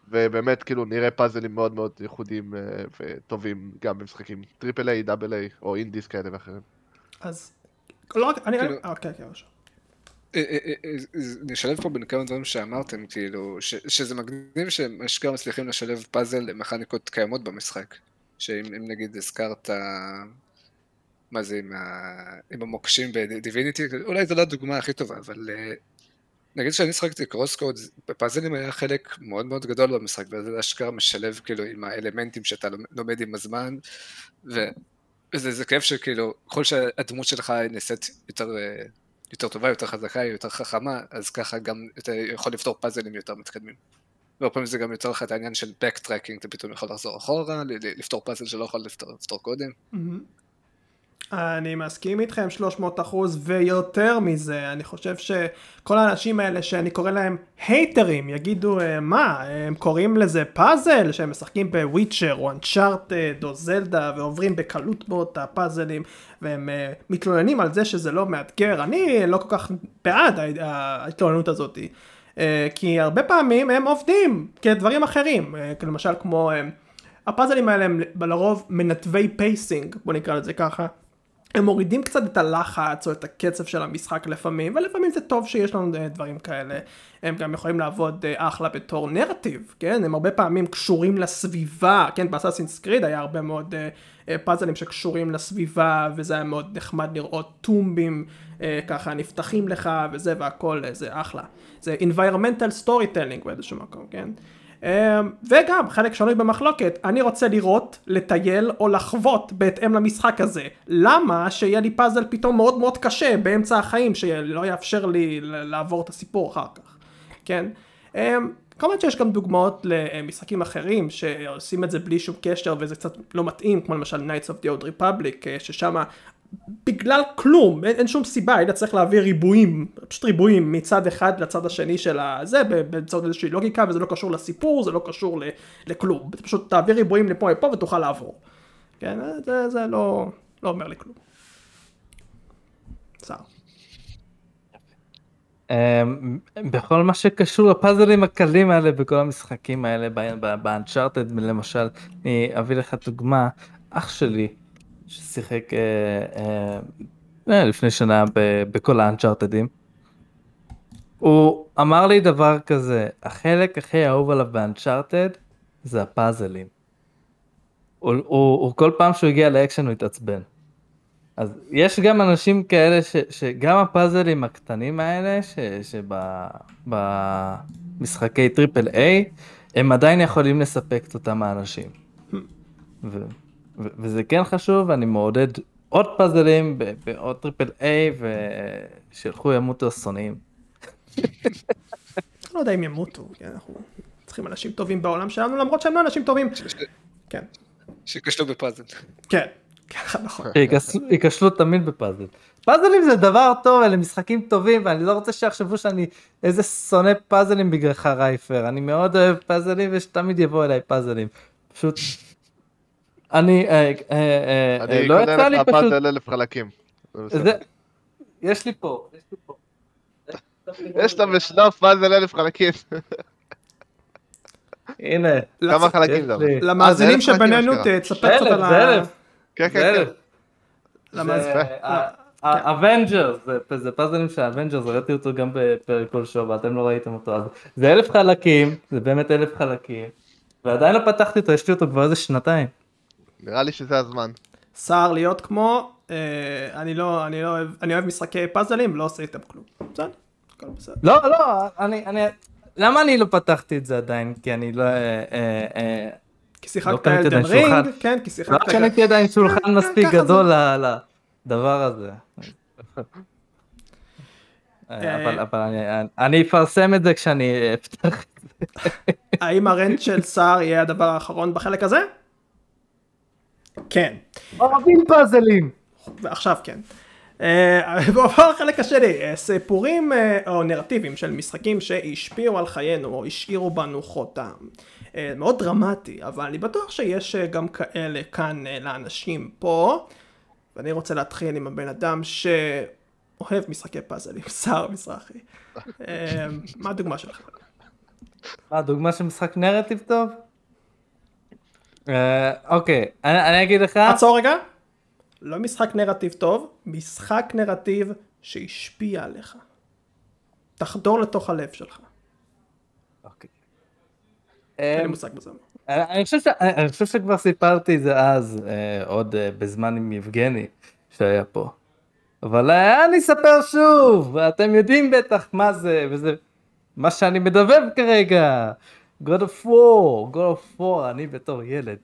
ובאמת כאילו נראה פאזלים מאוד מאוד ייחודיים אה, וטובים גם במשחקים triple A, double A או indies כאלה ואחרים. אז לא רק, אני, כאילו- אוקיי, אוקיי, בבקשה. אה, אה, נשלב פה בין כמה דברים שאמרתם, כאילו, שזה מגניב שהם אשכרה מצליחים לשלב פאזל למכניקות קיימות במשחק. שאם נגיד הזכרת, מה זה עם המוקשים בדיביניטי, אולי זו לא הדוגמה הכי טובה, אבל נגיד שאני שחקתי קרוס קוד, בפאזלים היה חלק מאוד מאוד גדול במשחק, וזה אשכרה משלב כאילו עם האלמנטים שאתה לומד עם הזמן, וזה זה כיף שכאילו, ככל שהדמות שלך נעשית יותר, אה, יותר טובה, יותר חזקה, יותר חכמה, אז ככה גם אתה יכול לפתור פאזלים יותר מתקדמים. והרבה פעמים זה גם יוצר לך את העניין של backtracking, אתה פתאום יכול לחזור אחורה, לפתור פאזל שלא יכול לפתור, לפתור קודם. אני מסכים איתכם 300 אחוז ויותר מזה, אני חושב שכל האנשים האלה שאני קורא להם הייטרים יגידו אה, מה, הם קוראים לזה פאזל שהם משחקים בוויצ'ר או אנצ'ארטד או זלדה ועוברים בקלות מאוד את הפאזלים והם אה, מתלוננים על זה שזה לא מאתגר, אני לא כל כך בעד ההתלוננות הזאת. אה, כי הרבה פעמים הם עובדים כדברים אחרים, למשל כמו הפאזלים האלה הם לרוב מנתבי pacing, בוא נקרא לזה ככה. הם מורידים קצת את הלחץ או את הקצב של המשחק לפעמים, ולפעמים זה טוב שיש לנו אה, דברים כאלה. הם גם יכולים לעבוד אה, אחלה בתור נרטיב, כן? הם הרבה פעמים קשורים לסביבה, כן? ב Assassin's Creed היה הרבה מאוד אה, פאזלים שקשורים לסביבה, וזה היה מאוד נחמד לראות tombים uh, ככה נפתחים לך וזה והכל, זה אחלה. זה environmental storytelling באיזשהו מקום, כן? אמ, וגם חלק שנוי במחלוקת, אני רוצה לראות, לטייל או לחוות בהתאם למשחק הזה. למה שיהיה לי פאזל פתאום מאוד מאוד קשה באמצע החיים שלא יאפשר לי לעבור את הסיפור אחר כך, כן? אמ, כמובן שיש גם דוגמאות למשחקים אחרים שעושים את זה בלי שום קשר וזה קצת לא מתאים כמו למשל Knights of the Old Republic אה, ששם בגלל כלום, אין, אין שום סיבה, היית צריך להעביר ריבועים, פשוט ריבועים מצד אחד לצד השני של הזה, באמצעות איזושהי לוגיקה, וזה לא קשור לסיפור, זה לא קשור ל, לכלום, פשוט תעביר ריבועים לפה לפה ותוכל לעבור. כן, זה, זה לא, לא אומר לי כלום. צער. אמ, בכל מה שקשור לפאזלים הקלים האלה בכל המשחקים האלה באנצ'ארטד למשל אני אביא לך דוגמה אח שלי ששיחק אה, אה, אה, לפני שנה ב, בכל ה Unchartedים. הוא אמר לי דבר כזה, החלק הכי אהוב עליו ב Uncharted זה הפאזלים. הוא, הוא, הוא כל פעם שהוא הגיע לאקשן הוא התעצבן. אז יש גם אנשים כאלה ש, שגם הפאזלים הקטנים האלה שבמשחקי triple A הם עדיין יכולים לספק את אותם האנשים. ו- ו- וזה כן חשוב, אני מעודד עוד פאזלים ב- בעוד triple A, ושילכו ימותו השונאים. לא יודע אם ימותו, אנחנו צריכים אנשים טובים בעולם שלנו, למרות שהם לא אנשים טובים. כן, שייכשלו בפאזל. כן, ככה נכון. שיכשלו- ייכשלו תמיד בפאזל. פאזלים זה דבר טוב, אלה משחקים טובים, ואני לא רוצה שיחשבו שאני איזה שונא פאזלים בגללך רייפר. אני מאוד אוהב פאזלים ושתמיד יבואו אליי פאזלים. פשוט... אני, אה, אה, אה, אני לא יצא קונה לי לך פשוט... פאזל אלף חלקים. זה בסדר. זה... יש לי פה, יש לי פה. יש לה בשלוף פאזל אלף חלקים. הנה. כמה חלקים זה? למאזינים אלף חלקים שבינינו, תספר קצת על זה ה... אלף. כן, זה כן, כן. אלף. למאזינים. זה זה פאזלים של ה Avengers, ראיתי אותו גם בפרק כל show ואתם לא ראיתם אותו, אז זה אלף חלקים, זה באמת אלף חלקים, ועדיין לא פתחתי אותו, יש לי אותו כבר איזה שנתיים. נראה לי שזה הזמן. סער להיות כמו, אה, אני לא, אני לא אוהב, אני אוהב משחקי פאזלים, לא עושה איתם כלום. בסדר, הכל בסדר. לא, לא, אני, אני, למה אני לא פתחתי את זה עדיין? כי אני לא, אה, אה, אה, כי לא שיחקת קניתי Elden. Ring, כן, כי לא שיחקת... קניתי עדיין שולחן מספיק זה. גדול לדבר הזה. אה, אבל אבל אני- אני אפרסם את זה כשאני אפתח האם הרנט של סער יהיה הדבר האחרון בחלק הזה? כן. אוהבים פאזלים. ועכשיו כן. אה, בואו לחלק השני, אה, סיפורים אה, או נרטיבים של משחקים שהשפיעו על חיינו או השאירו בנו חותם. מאוד דרמטי, אבל אני בטוח שיש גם כאלה כאן לאנשים פה. ואני רוצה להתחיל עם הבן אדם שאוהב משחקי פאזלים, שר מזרחי. מה הדוגמה שלך? מה, דוגמה של משחק נרטיב טוב? אה, אוקיי, אני אני אגיד לך, עצור רגע. לא משחק נרטיב טוב, משחק נרטיב שהשפיע עליך. תחדור לתוך הלב שלך. אוקיי. אין לי אה, מושג בזה. אני חושב שכבר סיפרתי את זה אז, אה, עוד אה, בזמן עם יבגני שהיה פה. אבל אני אספר שוב, ואתם יודעים בטח מה זה, וזה מה שאני מדבב כרגע. God of War, God of War, אני בתור ילד.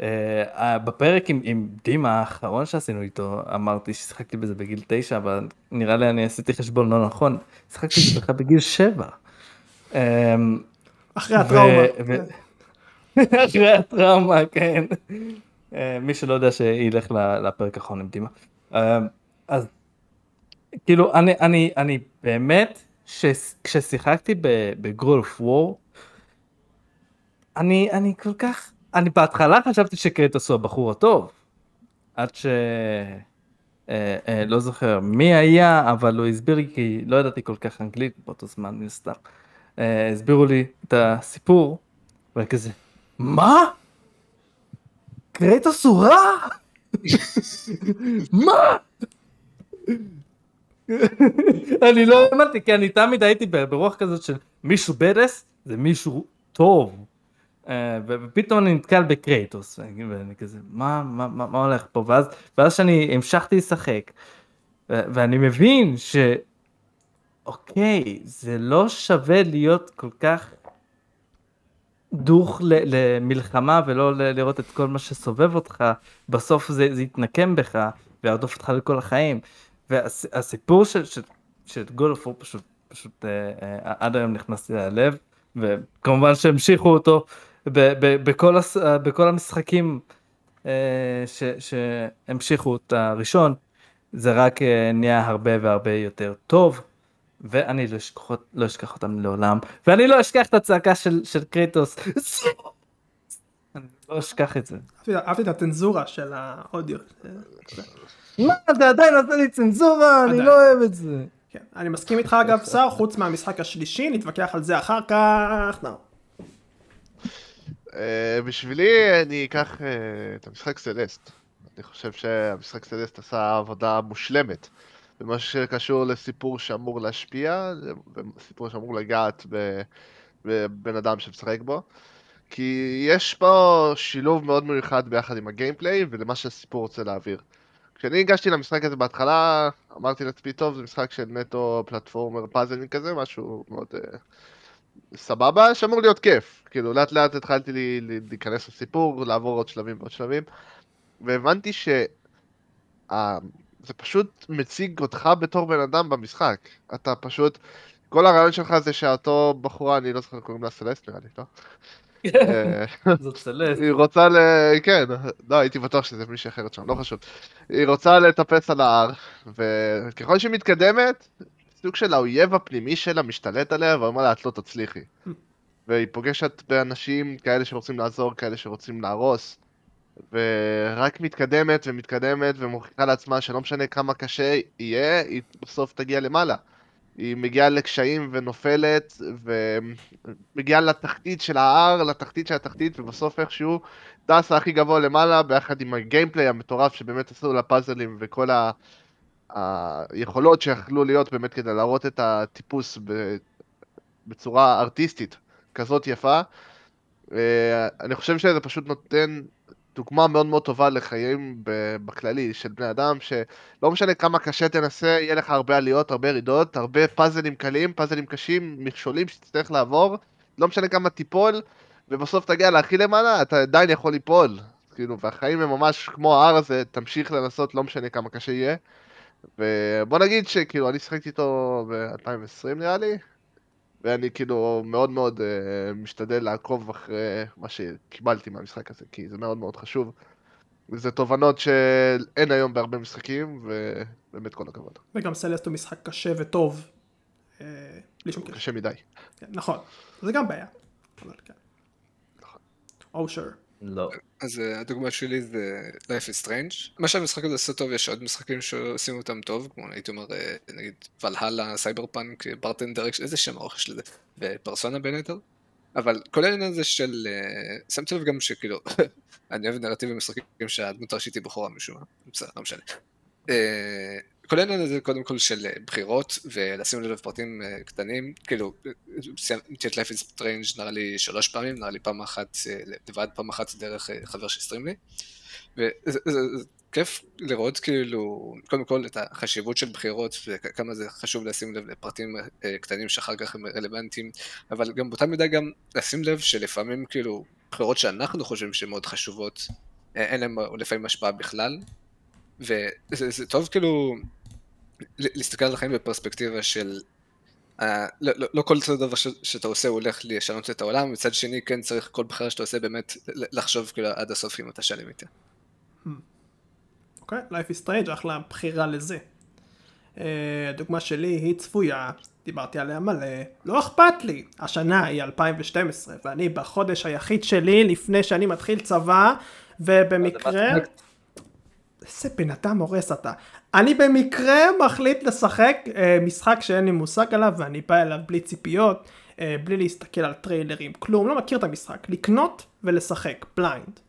אה, בפרק עם, עם דימה האחרון שעשינו איתו, אמרתי ששיחקתי בזה בגיל תשע, אבל נראה לי אני עשיתי חשבון לא נכון, שיחקתי בזה בכלל בגיל שבע. אה, אחרי הטראומה. אחרי הטראומה, כן. אה, מי שלא יודע שילך לפרק האחרון עם דימה. אה, אז כאילו אני אני אני באמת שס- כששיחקתי בגרול אוף וור אני אני כל כך אני בהתחלה חשבתי שקרטוס הוא הבחור הטוב עד ש... אה, אה, לא זוכר מי היה אבל הוא הסביר לי כי לא ידעתי כל כך אנגלית באותו זמן מן הסתם. אה, הסבירו לי את הסיפור ואני כזה מה? קרטוס הוא רע? מה? אני לא האמנתי כי אני תמיד הייתי ברוח כזאת של מישהו בדס זה מישהו טוב. אה, ופתאום אני נתקל בקרייטוס ואני כזה מה מה מה מה הולך פה? ואז ואז שאני המשכתי לשחק ואני מבין ש... אוקיי זה לא שווה להיות כל כך דוך למלחמה ולא לראות את כל מה שסובב אותך. בסוף זה, זה יתנקם בך וירדוף אותך לכל החיים. והסיפור של, של, של גולדפור פשוט פשוט אה, אה, עד היום נכנס לי ללב וכמובן שהמשיכו אותו בכל, הס, אה, בכל המשחקים אה, ש, שהמשיכו את הראשון זה רק אה, נהיה הרבה והרבה יותר טוב ואני לא אשכח, לא אשכח אותם לעולם ואני לא אשכח את הצעקה של, של קרייטוס אני לא אשכח את זה. אהבתי- אהבתי את הצנזורה של האודיו. מה זה עדיין עושה לי צנזורה אני. לא אוהב את זה. כן. אני מסכים איתך אגב סער, חוץ מהמשחק השלישי, נתווכח על זה אחר כך. אה, בשבילי אני אקח אה, את המשחק Celeste. אני חושב שהמשחק Celeste עשה עבודה מושלמת. במה שקשור לסיפור שאמור להשפיע, וסיפור שאמור לגעת בבן אדם שמשחק בו. כי יש פה שילוב מאוד מיוחד ביחד עם ה gameplay ולמה שהסיפור רוצה להעביר. כשאני ניגשתי למשחק הזה בהתחלה, אמרתי לעצמי, טוב, זה משחק של נטו platformer puzzling כזה, משהו מאוד, אה, סבבה, שאמור להיות כיף. כאילו, לאט לאט התחלתי לי, לי, להיכנס לסיפור, לעבור עוד שלבים ועוד שלבים, והבנתי ש... זה פשוט מציג אותך בתור בן אדם במשחק. אתה פשוט... כל הרעיון שלך זה שאותו בחורה, אני לא זוכר, קוראים לה סלסט נראה לי, לא? זאת סלסט. היא רוצה ל... כן, לא, הייתי בטוח שזה מישהי אחרת שם, לא חשוב. היא רוצה לטפס על ההר, וככל שהיא מתקדמת, סוג של האויב הפנימי שלה משתלט עליה ואומר לה, את לא תצליחי. והיא פוגשת באנשים כאלה שרוצים לעזור, כאלה שרוצים להרוס, ורק מתקדמת ומתקדמת ומוכיחה לעצמה שלא משנה כמה קשה יהיה, היא בסוף תגיע למעלה. היא מגיעה לקשיים ונופלת, ומגיעה לתחתית של ההר, לתחתית של התחתית, ובסוף איכשהו טסה הכי גבוה למעלה, ביחד עם הגיימפליי המטורף שבאמת עשו לה פאזלים וכל ה... היכולות שיכלו להיות באמת כדי להראות את הטיפוס בצורה ארטיסטית כזאת יפה. אה, אני חושב שזה פשוט נותן דוגמה מאוד מאוד טובה לחיים בכללי של בני אדם, שלא משנה כמה קשה תנסה, יהיה לך הרבה עליות, הרבה ירידות, הרבה פאזלים קלים, פאזלים קשים, מכשולים שתצטרך לעבור, לא משנה כמה תיפול, ובסוף תגיע להכי למעלה, אתה עדיין יכול ליפול. כאילו, והחיים הם ממש כמו ההר הזה, תמשיך לנסות, לא משנה כמה קשה יהיה. ובוא נגיד שכאילו, אני שיחקתי איתו ב-2020 נראה לי, ואני כאילו מאוד מאוד uh, משתדל לעקוב אחרי מה שקיבלתי מהמשחק הזה, כי זה מאוד מאוד חשוב. וזה תובנות שאין היום בהרבה משחקים, ובאמת כל הכבוד. וגם סלסט הוא משחק קשה וטוב. אה, בלי שום קשה מדי. כן, נכון, זה גם בעיה. אבל כן. נכון. אושר. לא. אז אה, הדוגמה שלי זה Life is Strange. מה שהמשחק הזה עושה טוב, יש עוד משחקים שעושים אותם טוב, כמו הייתי אומר, אה, נגיד Valhalla, Cyberpunk, Bartender, איזה שם ארוך יש לזה, ופרסונה בין היתר. אבל כל העניין הזה של... אה, שמתי לב גם שכאילו, אני אוהב נרטיב במשחקים שהדמות הראשית היא בחורה משום מה, בסדר, לא משנה. כל העניין הזה קודם כל של בחירות ולשים לב לפרטים קטנים, כאילו, סיימתי את Life is Strange נראה לי שלוש פעמים, נראה לי פעם אחת לבד, פעם אחת דרך חבר שהסטרים לי, וזה כיף לראות כאילו, קודם כל את החשיבות של בחירות וכמה זה חשוב לשים לב לפרטים קטנים שאחר כך הם רלוונטיים, אבל גם באותה מידה גם לשים לב שלפעמים כאילו בחירות שאנחנו חושבים שהן מאוד חשובות, אין להן לפעמים השפעה בכלל, וזה טוב כאילו להסתכל על החיים בפרספקטיבה של uh, לא, לא, לא כל דבר ש, שאתה עושה הוא הולך לשנות את העולם, מצד שני כן צריך כל בחירה שאתה עושה באמת לחשוב כאילו עד הסוף אם אתה שלם איתה. Hmm. אוקיי, okay, Life is Strange, אחלה בחירה לזה. Uh, הדוגמה שלי היא צפויה, דיברתי עליה מלא, לא אכפת לי, השנה היא 2012 ואני בחודש היחיד שלי לפני שאני מתחיל צבא ובמקרה... איזה בן אדם הורס אתה. אני במקרה מחליט לשחק אה, משחק שאין לי מושג עליו ואני בא אליו בלי ציפיות, אה, בלי להסתכל על טריילרים, כלום, לא מכיר את המשחק. לקנות ולשחק, blind.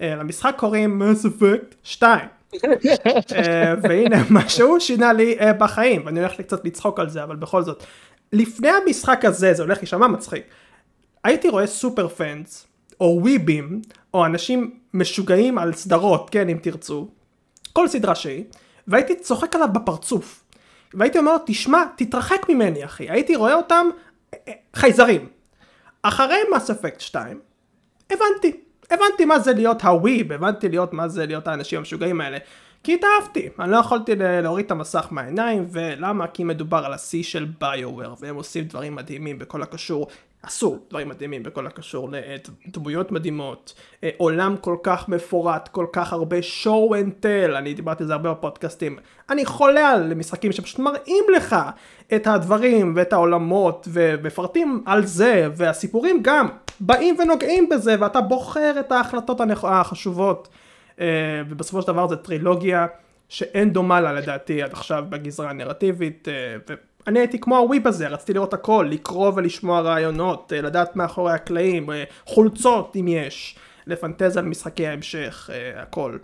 אה, למשחק קוראים Mass Effect 2. אה, והנה משהו שינה לי אה, בחיים, ואני הולך קצת לצחוק על זה, אבל בכל זאת. לפני המשחק הזה, זה הולך להישמע מצחיק. הייתי רואה super fans, או וויבים, או אנשים משוגעים על סדרות, כן, אם תרצו, כל סדרה שהיא, והייתי צוחק עליו בפרצוף. והייתי אומר לו, תשמע, תתרחק ממני אחי. הייתי רואה אותם אה, אה, חייזרים. אחרי מס אפקט 2, הבנתי. הבנתי מה זה להיות הוויב, הבנתי להיות מה זה להיות האנשים המשוגעים האלה. כי התאהבתי, אני לא יכולתי להוריד את המסך מהעיניים, ולמה? כי מדובר על השיא של ביואוור, והם עושים דברים מדהימים בכל הקשור עשו דברים מדהימים בכל הקשור לדמויות מדהימות, אה, עולם כל כך מפורט, כל כך הרבה show and tell, אני דיברתי על זה הרבה בפודקאסטים, אני חולה על משחקים שפשוט מראים לך את הדברים ואת העולמות ומפרטים על זה, והסיפורים גם באים ונוגעים בזה, ואתה בוחר את ההחלטות החשובות, אה, ובסופו של דבר זה טרילוגיה שאין דומה לה לדעתי עד עכשיו בגזרה הנרטיבית, אה, אני הייתי כמו הוויב הזה, רציתי לראות הכל, לקרוא ולשמוע רעיונות, אה, לדעת מאחורי הקלעים, אה, חולצות אם יש, לפנטז על משחקי ההמשך, אה, הכל.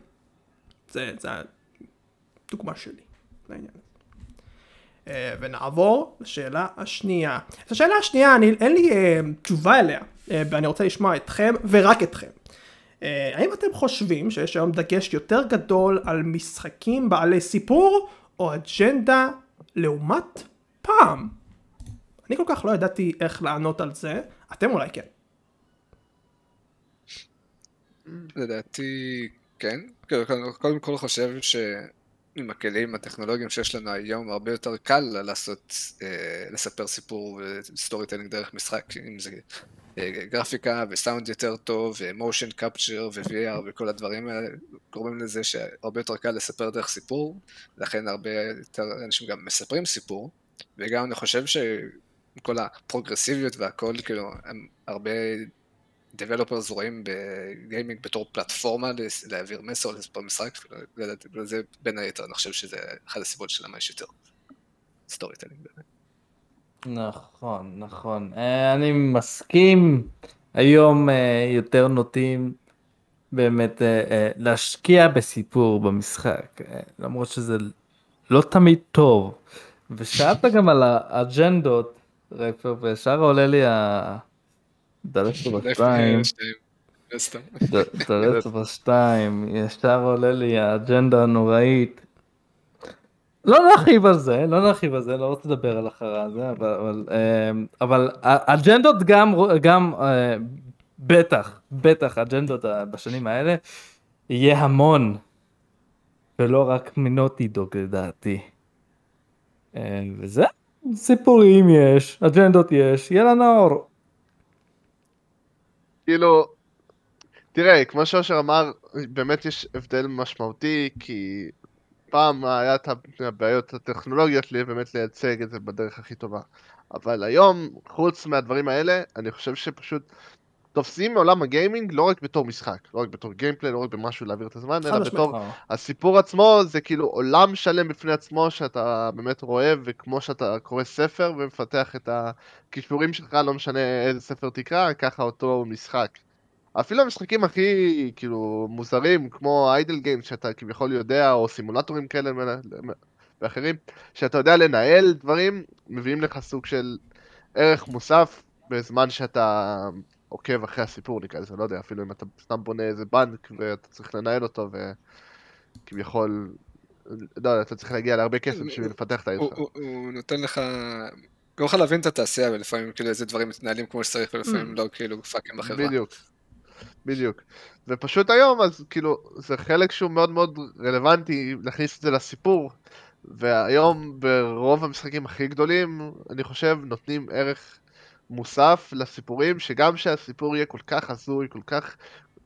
זה, זה הדוגמה שלי לעניין. ונעבור לשאלה השנייה. את השאלה השנייה, אני, אין לי תשובה אליה, ואני רוצה לשמוע אתכם ורק אתכם. האם אתם חושבים שיש היום דגש יותר גדול על משחקים בעלי סיפור או אג'נדה לעומת פעם. אני כל כך לא ידעתי איך לענות על זה, אתם אולי כן. לדעתי כן. קודם כל חושב שעם הכלים הטכנולוגיים שיש לנו היום הרבה יותר קל לעשות, אה, לספר סיפור ו storytelling דרך משחק, אם זה אה, גרפיקה וסאונד יותר טוב ו motion capture ו-VR וכל הדברים האלה גורמים לזה שהרבה יותר קל לספר דרך סיפור, לכן הרבה יותר אנשים גם מספרים סיפור, וגם אני חושב שכל הפרוגרסיביות והכל, כאילו, הם הרבה developers רואים ב gaming בתור פלטפורמה להעביר מסר לספר משחק, וזה בין היתר, אני חושב שזה אחת הסיבות שלמה יש יותר storytelling באמת. נכון, נכון. אה, אני מסכים, היום אה, יותר נוטים באמת אה, להשקיע בסיפור במשחק, למרות שזה לא תמיד טוב. ושאלת גם על האג'נדות, וישר עולה לי ה... דלת בשתיים, דלת בשתיים, ישר עולה לי האג'נדה הנוראית. לא נרחיב על זה, לא נרחיב על זה, לא רוצה לדבר על החרא הזה, אבל, אבל, אמ, אג'נדות גם, גם אה, בטח, בטח אג'נדות בשנים האלה, יהיה המון, ולא רק מנוטי דוג לדעתי. אה, וזה, סיפורים יש, אג'נדות יש, יאללה נאור. כאילו, תראה, כמו שאושר אמר, באמת יש הבדל משמעותי, כי פעם היה את הבעיות הטכנולוגיות לי באמת לייצג את זה בדרך הכי טובה. אבל היום, חוץ מהדברים האלה, אני חושב שפשוט תופסים מעולם הגיימינג לא רק בתור משחק, לא רק בתור גיימפליי, לא רק במשהו להעביר את הזמן, אלא בתור... הסיפור עצמו זה כאילו עולם שלם בפני עצמו שאתה באמת רואה, וכמו שאתה קורא ספר ומפתח את הכישורים שלך, לא משנה איזה ספר תקרא, ככה אותו משחק. אפילו המשחקים הכי כאילו מוזרים, כמו איידל גיים, שאתה כביכול יודע, או סימולטורים כאלה ואחרים, שאתה יודע לנהל דברים, מביאים לך סוג של ערך מוסף בזמן שאתה עוקב אחרי הסיפור, נקרא לזה, לא יודע, אפילו אם אתה סתם בונה איזה בנק ואתה צריך לנהל אותו וכביכול, לא יודע, אתה צריך להגיע להרבה כסף בשביל לפתח את העיר שלך. הוא נותן לך, גורם לך להבין את התעשייה ולפעמים כאילו איזה דברים מתנהלים כמו שצריך ולפעמים mm. לא כאילו פאקים בחברה. בדיוק. בדיוק. ופשוט היום, אז כאילו, זה חלק שהוא מאוד מאוד רלוונטי להכניס את זה לסיפור, והיום ברוב המשחקים הכי גדולים, אני חושב, נותנים ערך מוסף לסיפורים, שגם שהסיפור יהיה כל כך הזוי, כל כך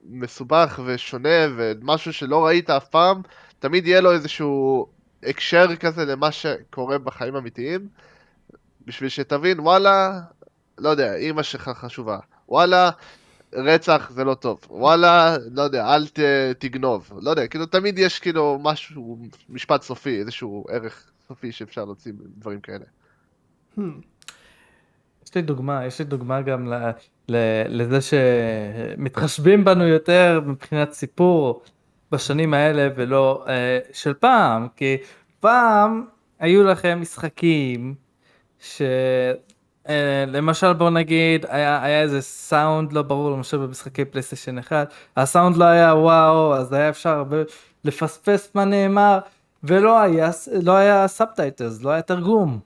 מסובך ושונה, ומשהו שלא ראית אף פעם, תמיד יהיה לו איזשהו הקשר כזה למה שקורה בחיים אמיתיים, בשביל שתבין, וואלה, לא יודע, אימא שלך חשובה, וואלה, רצח זה לא טוב, וואלה, לא יודע, אל ת, תגנוב, לא יודע, כאילו תמיד יש כאילו משהו, משפט סופי, איזשהו ערך סופי שאפשר להוציא דברים כאלה. Hmm. יש לי דוגמה, יש לי דוגמה גם ל, ל, לזה שמתחשבים בנו יותר מבחינת סיפור בשנים האלה ולא אה, של פעם, כי פעם היו לכם משחקים ש... אה, בוא נגיד היה, היה איזה סאונד לא ברור למשל במשחקי PlayStation 1 הסאונד לא היה וואו אז היה אפשר לפספס מה נאמר ולא היה לא היה subtitles לא היה תרגום.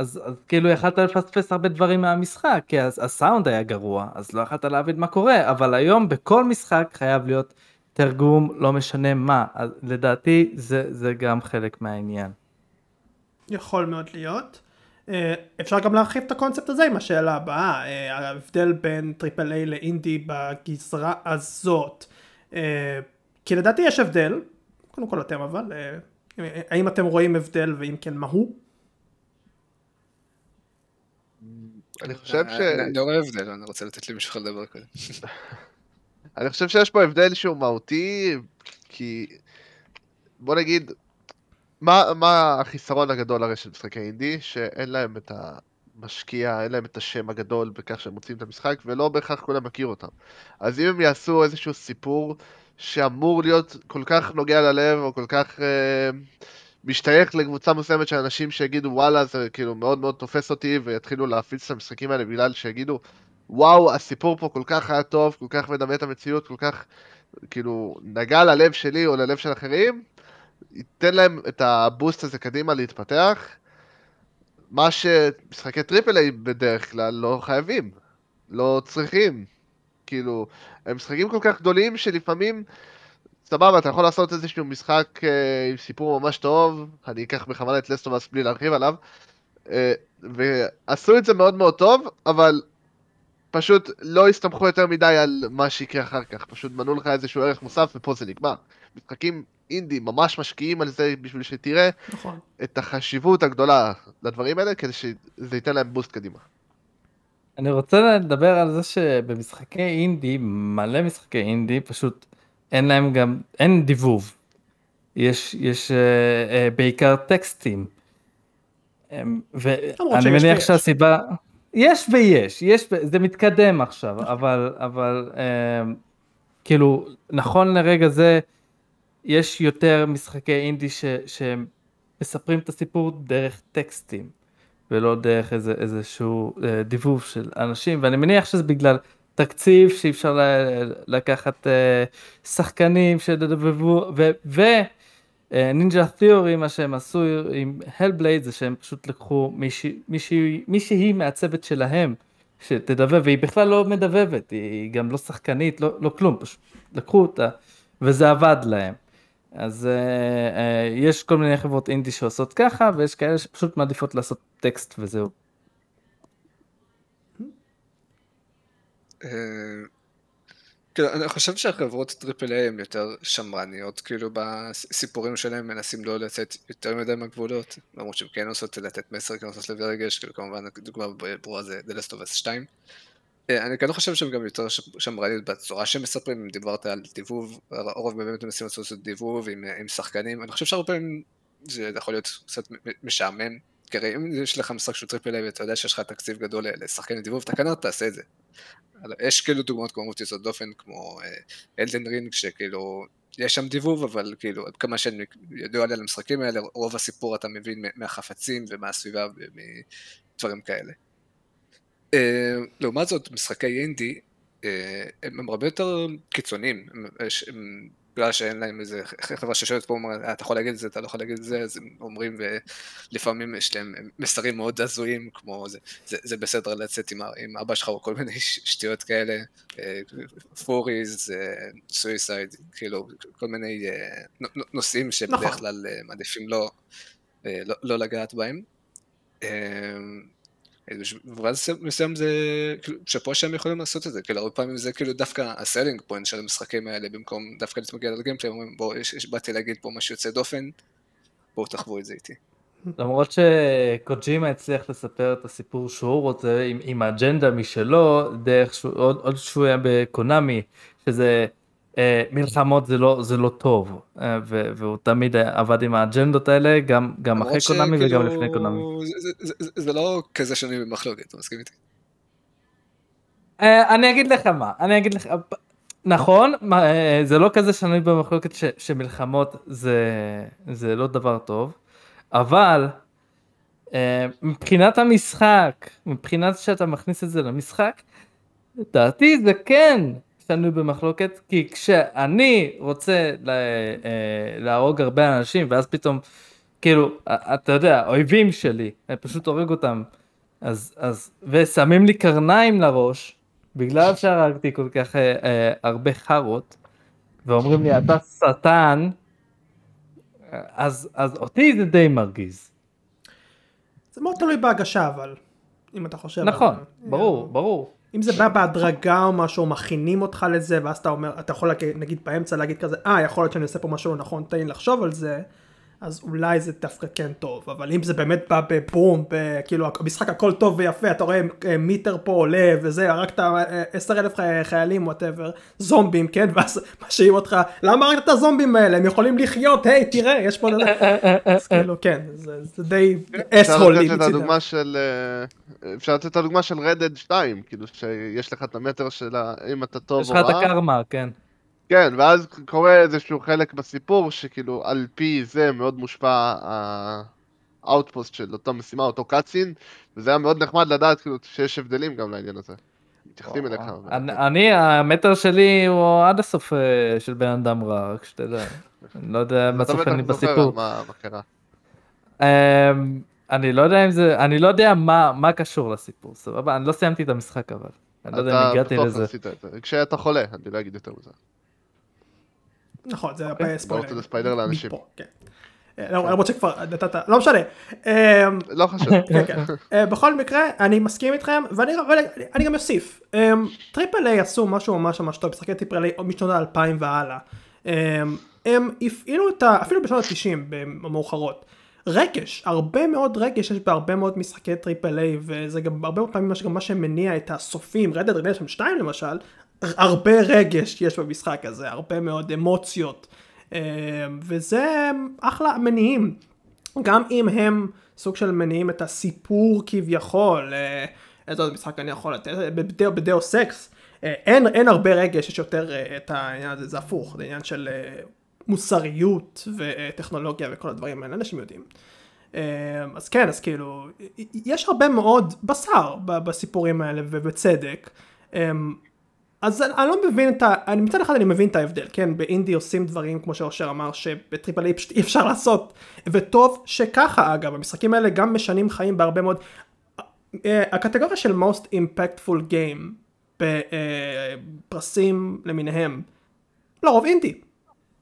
אז, אז כאילו יכלת לפספס הרבה דברים מהמשחק כי אז, הסאונד היה גרוע אז לא יכלת להבין מה קורה אבל היום בכל משחק חייב להיות תרגום לא משנה מה אז לדעתי זה זה גם חלק מהעניין. יכול מאוד להיות. אה, אפשר גם להרחיב את הקונספט הזה עם השאלה הבאה, אה, ההבדל בין triple A לאינדי בגזרה הזאת. אה, כי לדעתי יש הבדל, קודם כל אתם אבל, האם אתם רואים הבדל ואם כן מהו? אני חושב ש... אני רואה הבדל, אני רוצה לתת לי מישהו לדבר קודם. אני חושב שיש פה הבדל שהוא מהותי, כי בוא נגיד, מה, מה החיסרון הגדול הרי של משחקי אינדי? שאין להם את המשקיע, אין להם את השם הגדול בכך שהם מוצאים את המשחק, ולא בהכרח כולם מכיר אותם. אז אם הם יעשו איזשהו סיפור שאמור להיות כל כך נוגע ללב, או כל כך אה, משתייך לקבוצה מסוימת של אנשים שיגידו וואלה זה כאילו מאוד מאוד תופס אותי, ויתחילו להפיץ את המשחקים האלה בגלל שיגידו וואו הסיפור פה כל כך היה טוב, כל כך מדמה את המציאות, כל כך כאילו נגע ללב שלי או ללב של אחרים, ייתן להם את ה boost הזה קדימה להתפתח, מה שמשחקי triple A בדרך כלל לא חייבים, לא צריכים. כאילו, הם משחקים כל כך גדולים שלפעמים, סבבה, אתה יכול לעשות איזשהו משחק אה, עם סיפור ממש טוב, אני אקח בכוונה את Last of Us בלי להרחיב עליו, אה, ועשו את זה מאוד מאוד טוב, אבל פשוט לא הסתמכו יותר מדי על מה שיקרה אחר כך, פשוט מנעו לך איזשהו ערך מוסף ופה זה נגמר. משחקים אינדי ממש משקיעים על זה בשביל שתראה נכון. את החשיבות הגדולה לדברים האלה, כדי שזה ייתן להם בוסט קדימה. אני רוצה לדבר על זה שבמשחקי אינדי, מלא משחקי אינדי, פשוט אין להם גם, אין דיבוב. יש, יש uh, uh, בעיקר טקסטים. ואני מניח ויש. שהסיבה, יש ויש, יש, זה מתקדם עכשיו, אבל, אבל um, כאילו, נכון לרגע זה, יש יותר משחקי אינדי ש, שמספרים את הסיפור דרך טקסטים. ולא דרך איזה, איזשהו אה, דיבוב של אנשים, ואני מניח שזה בגלל תקציב שאי אפשר לקחת אה, שחקנים שדבבו, ונינג'ה תיאורי, מה שהם עשו עם הלבלייד זה שהם פשוט לקחו מישהי, מישהי, מישהי מהצוות שלהם שתדבב, והיא בכלל לא מדבבת, היא גם לא שחקנית, לא, לא כלום, פשוט לקחו אותה, וזה עבד להם. אז אה, אה, יש כל מיני חברות אינדי שעושות ככה, ויש כאלה שפשוט מעדיפות לעשות טקסט וזהו. כאילו, אני חושב שהחברות triple A הן יותר שמרניות, כאילו בסיפורים שלהם מנסים לא לצאת יותר מדי מהגבולות, למרות שהן כן עושות לתת מסר, כן עושות להביא רגש, כאילו כמובן דוגמה ברורה זה The Last of Us 2. אה, אני כן חושב שהם גם יותר שמרניות בצורה שהם מספרים, אם דיברת על דיבוב, הרוב באמת מנסים לעשות דיבוב עם, עם שחקנים, אני חושב שהרבה פעמים זה יכול להיות קצת משעמם, כי הרי אם יש לך משחק שהוא triple A ואתה יודע שיש לך תקציב גדול לשחקן לדיבוב, אתה כנראה תעשה את זה. יש כאילו דוגמאות כמו יוצאות דופן, כמו אלדן רינג, שכאילו, יש שם דיבוב, אבל כאילו, עד כמה שאני לי על המשחקים האלה, רוב הסיפור אתה מבין מהחפצים ומהסביבה ומדברים כאלה. אה, לעומת זאת, משחקי אינדי, אה, הם, הרבה יותר קיצוניים, הם, בגלל שאין להם איזה חברה שיושבת פה ואומרת, "אה, אתה יכול להגיד את זה, אתה לא יכול להגיד את זה, אז הם אומרים, ולפעמים יש להם מסרים מאוד הזויים, כמו זה, זה, זה בסדר לצאת עם, עם אבא שלך או כל מיני שטויות כאלה, furries, suicide, כאילו, כל מיני אה, נו- נו- נושאים שבדרך נכון. כלל אה, מעדיפים לא, אה, לא, לא לגעת בהם. ואז מסוים זה, כאילו, שפה שהם יכולים לעשות את זה, כאילו הרבה פעמים זה כאילו דווקא ה selling point של המשחקים האלה, במקום דווקא להתמקד על gameplay, אומרים בואו, באתי להגיד פה משהו יוצא דופן, בואו תחוו את זה איתי. למרות שקוג'ימה הצליח לספר את הסיפור שהוא רוצה עם, עם אג'נדה משלו, דרך שהוא, עוד, עוד שהוא היה בקונאמי, שזה מלחמות זה לא, זה לא טוב, אה, ו, והוא תמיד עבד עם האג'נדות האלה, גם, גם אחרי למרות קונאמי וגם שכאילו, לפני קונאמי. זה, זה, זה, זה לא כזה שני במחלוקת, אתה מסכים איתי? אה, אני אגיד לך מה, אני אגיד לך, נכון, מה, אה, זה לא כזה שנוי במחלוקת ש, שמלחמות זה, זה לא דבר טוב, אבל אה, מבחינת המשחק, מבחינת שאתה מכניס את זה למשחק, לדעתי זה כן שנוי במחלוקת, כי כשאני רוצה לה, אה, להרוג הרבה אנשים, ואז פתאום, כאילו, אתה יודע, אויבים שלי, אני פשוט הורג אותם, אז, אז, ושמים לי קרניים לראש, בגלל שהרגתי כל כך אה, אה, הרבה חארות, ואומרים לי, אתה שטן, אז, אז אותי זה די מרגיז. זה מאוד תלוי בהגשה אבל, אם אתה חושב. נכון, על. ברור, ברור. אם זה בא בהדרגה או משהו, מכינים אותך לזה, ואז אתה אומר, אתה יכול להגיד, נגיד באמצע להגיד כזה, אה, יכול להיות שאני עושה פה משהו לא נכון, תן לי לחשוב על זה, אז אולי זה דווקא כן טוב, אבל אם זה באמת בא בבום, כאילו המשחק הכל טוב ויפה, אתה רואה אה, meter פה עולה וזה, הרגת אה, עשר אלף חי- חיילים, whatever, זומבים, כן, ואז משאירים אותך, למה הרגת את הזומבים האלה, הם יכולים לחיות, היי, תראה, יש פה, אז כאילו, כן, זה די asshole־י מצידם. הדוגמה של... אה, אפשר לתת את הדוגמה של Red Dead 2, כאילו שיש לך את ה meter של ה- אם אתה טוב יש או לך את רע. הקרמה, כן. כן, ואז קורה איזשהו חלק בסיפור שכאילו על פי זה מאוד מושפע ה outpost של אותה משימה, אותו cutscene, וזה היה מאוד נחמד לדעת כאילו שיש הבדלים גם לעניין הזה. מתייחסים אליך. אני, אני, המטר שלי הוא עד הסוף אה, של בן אדם רע, רק שתדע. אני לא יודע מה אתה בטח זוכר בסיפור. אני לא יודע אם זה, אני לא יודע מה, מה קשור לסיפור, סבבה? אני לא סיימתי את המשחק אבל. אני לא יודע אם הגעתי אתה לזה. בטוח עשית את זה. כשאתה חולה, אני לא אגיד יותר מזה. נכון, זה אוקיי. הרבה ספוילר. בואו ספיידר לאנשים. כן. אה, לא, למרות שכבר נתת, לא משנה. אה, לא חשוב. כן, כן. אה, בכל מקרה, אני מסכים איתכם, ואני ואני- אני גם אוסיף. אה, triple A עשו משהו ממש ממש טוב, משחקי triple A משנות האלפיים והלאה. אה, הם הפעילו את ה... אפילו בשנות ה-90 המאוחרות. רגש, הרבה מאוד רגש יש בהרבה מאוד משחקי triple A, וזה גם הרבה מאוד פעמים מה שמניע את הסופים, Red Dead Redemption 2 למשל, הרבה רגש יש במשחק הזה, הרבה מאוד אמוציות, אה, וזה אחלה מניעים. גם אם הם סוג של מניעים את הסיפור כביכול, אה, איזה עוד משחק אני יכול לתת, בדאו, בדאו סקס, אה, אין, אין הרבה רגש, יש יותר אה, את העניין הזה, זה הפוך, זה עניין של אה, מוסריות וטכנולוגיה וכל הדברים האלה, אנשים יודעים. אה, אז כן, אז כאילו, יש הרבה מאוד בשר בסיפורים האלה, ובצדק. אה, אז אני, אני לא מבין את ה... אני, מצד אחד אני מבין את ההבדל, כן? באינדי עושים דברים, כמו שאושר אמר, שבטריפל איי פשוט אי אפשר לעשות. וטוב שככה, אגב, המשחקים האלה גם משנים חיים בהרבה מאוד... אה, הקטגוריה של most impactful game בפרסים למיניהם, לרוב אינדי.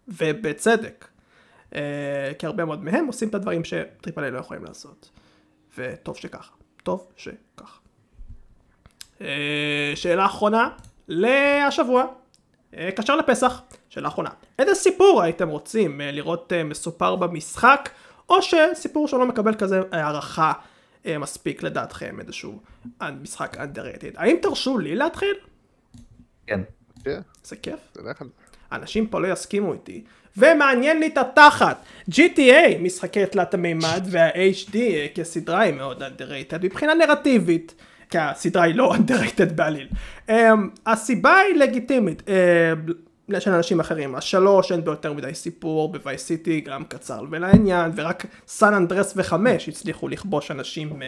ובצדק. אה, כי הרבה מאוד מהם עושים את הדברים שטריפל איי לא יכולים לעשות. וטוב שככה. טוב שככה. אה, שאלה אחרונה להשבוע, אה, קשר לפסח, שאלה אחרונה. איזה סיפור הייתם רוצים אה, לראות אה, מסופר במשחק, או שסיפור שלא מקבל כזה הערכה מספיק לדעתכם, איזשהו משחק underrated. האם תרשו לי להתחיל? כן. כן, זה כיף. זה. אנשים פה לא יסכימו איתי. ומעניין לי את התחת. GTA, משחקי תלת המימד, וה-HD כסדרה היא מאוד underrated מבחינה נרטיבית. כי הסדרה היא לא underrated בעליל. Um, הסיבה היא לגיטימית. Uh, של אנשים אחרים. השלוש אין בו יותר מדי סיפור, בווייס סיטי גם קצר ולעניין, ורק סן אנדרס וחמש הצליחו לכבוש אנשים uh,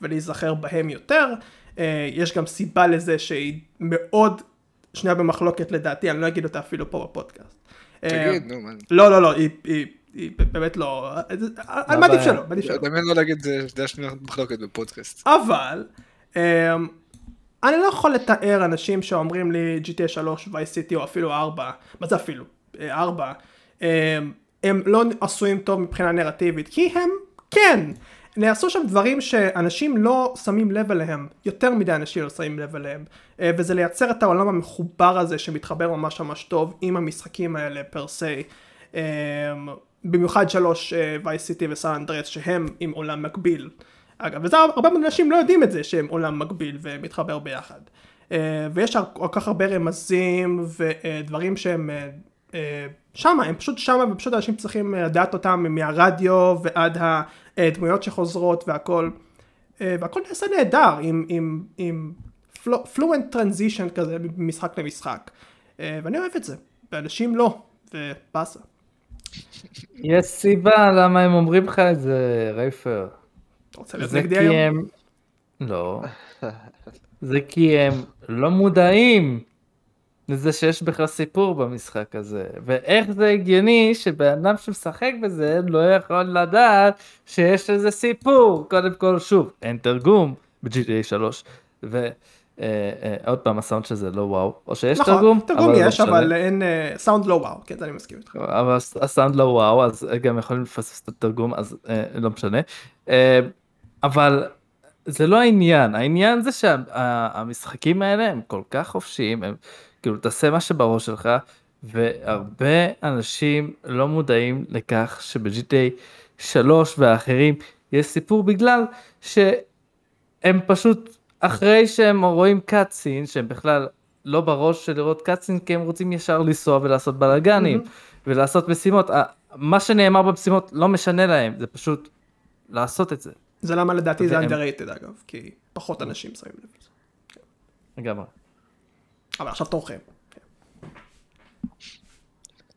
ולהיזכר בהם יותר. Uh, יש גם סיבה לזה שהיא מאוד שנויה במחלוקת לדעתי, אני לא אגיד אותה אפילו פה בפודקאסט. תגיד, נו, מה... לא, לא, לא, היא, היא, היא באמת לא, על מה עדיף? שלא, עדיף שלא. דמיין לא להגיד זה דעה שנויה במחלוקת בפודקאסט. אבל, אני לא יכול לתאר אנשים שאומרים לי GTA 3, וייס סיטי או אפילו 4, מה זה אפילו? 4, הם לא עשויים טוב מבחינה נרטיבית, כי הם כן, נעשו שם דברים שאנשים לא שמים לב אליהם, יותר מדי אנשים לא שמים לב אליהם, אה, וזה לייצר את העולם המחובר הזה שמתחבר ממש ממש טוב עם המשחקים האלה פר סי. במיוחד שלוש וייס סיטי וסן אנדרס שהם עם עולם מקביל. אגב, וזה הרבה מאוד אנשים לא יודעים את זה שהם עולם מקביל ומתחבר ביחד. אה, ויש כל כך הרבה רמזים ודברים שהם אה, שמה, הם פשוט שמה ופשוט אנשים צריכים לדעת אותם מהרדיו ועד הדמויות שחוזרות והכל. אה, והכל נעשה נהדר עם, עם, עם פלואנט טרנזישן כזה ממשחק למשחק. אה, ואני אוהב את זה, ואנשים לא, ובאסה. יש סיבה למה הם אומרים לך את זה, רייפר. אתה רוצה להיות נגדי היום? הם... לא. זה כי הם לא מודעים לזה שיש בכלל סיפור במשחק הזה. ואיך זה הגיוני שבן אדם שמשחק בזה לא יכול לדעת שיש לזה סיפור. קודם כל, שוב, אין תרגום ב-GTA 3. ועוד פעם, הסאונד של זה לא וואו. או שיש נכון, תרגום. תרגום אבל לא יש, משנה. אבל אין סאונד לא וואו, כן, אני מסכים איתך. אבל הס- הסאונד לא וואו אז גם יכולים לפספס את התרגום אז אה, לא משנה. אה, אבל זה לא העניין. העניין זה שהמשחקים האלה הם כל כך חופשיים הם כאילו תעשה מה שבראש שלך והרבה אנשים לא מודעים לכך שב-GTA 3 והאחרים יש סיפור בגלל שהם פשוט אחרי שהם רואים קאטסין שהם בכלל לא בראש של לראות קאטסין כי הם רוצים ישר לנסוע ולעשות בלאגנים ולעשות משימות. מה שנאמר במשימות לא משנה להם זה פשוט לעשות את זה זה למה לדעתי זה underrated אגב, כי פחות אנשים שמים לב לזה. לגמרי. אבל עכשיו תורכם.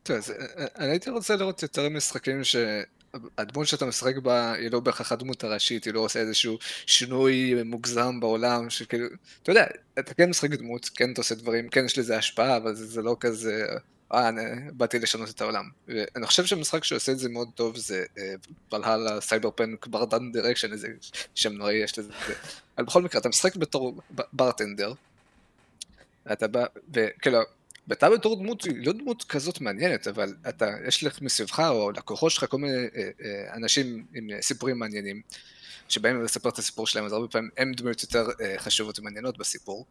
תראה, זה- אני הייתי רוצה לראות יותר משחקים שהדמות שאתה משחק בה היא לא בהכרח הדמות הראשית, היא לא עושה איזשהו שינוי מוגזם בעולם, שכאילו, אתה יודע, אתה כן משחק דמות, כן אתה עושה דברים, כן יש לזה השפעה, אבל זה, זה לא כזה אה, באתי לשנות את העולם. ואני חושב שמשחק שעושה את זה מאוד טוב זה VA-11 Hall-A Cyberpunk Bartender Action, איזה שם נוראי יש לזה. אבל בכל מקרה, אתה משחק בתור ברטנדר, אתה בא, וכאילו, ואתה בתור דמות, היא לא דמות כזאת מעניינת, אבל אתה, יש לך מסביבך, או לקוחות שלך, כל מיני אה, אה, אנשים עם סיפורים מעניינים, שבאים לספר את הסיפור שלהם, אז הרבה פעמים הם דמויות יותר אה, חשובות ומעניינות בסיפור.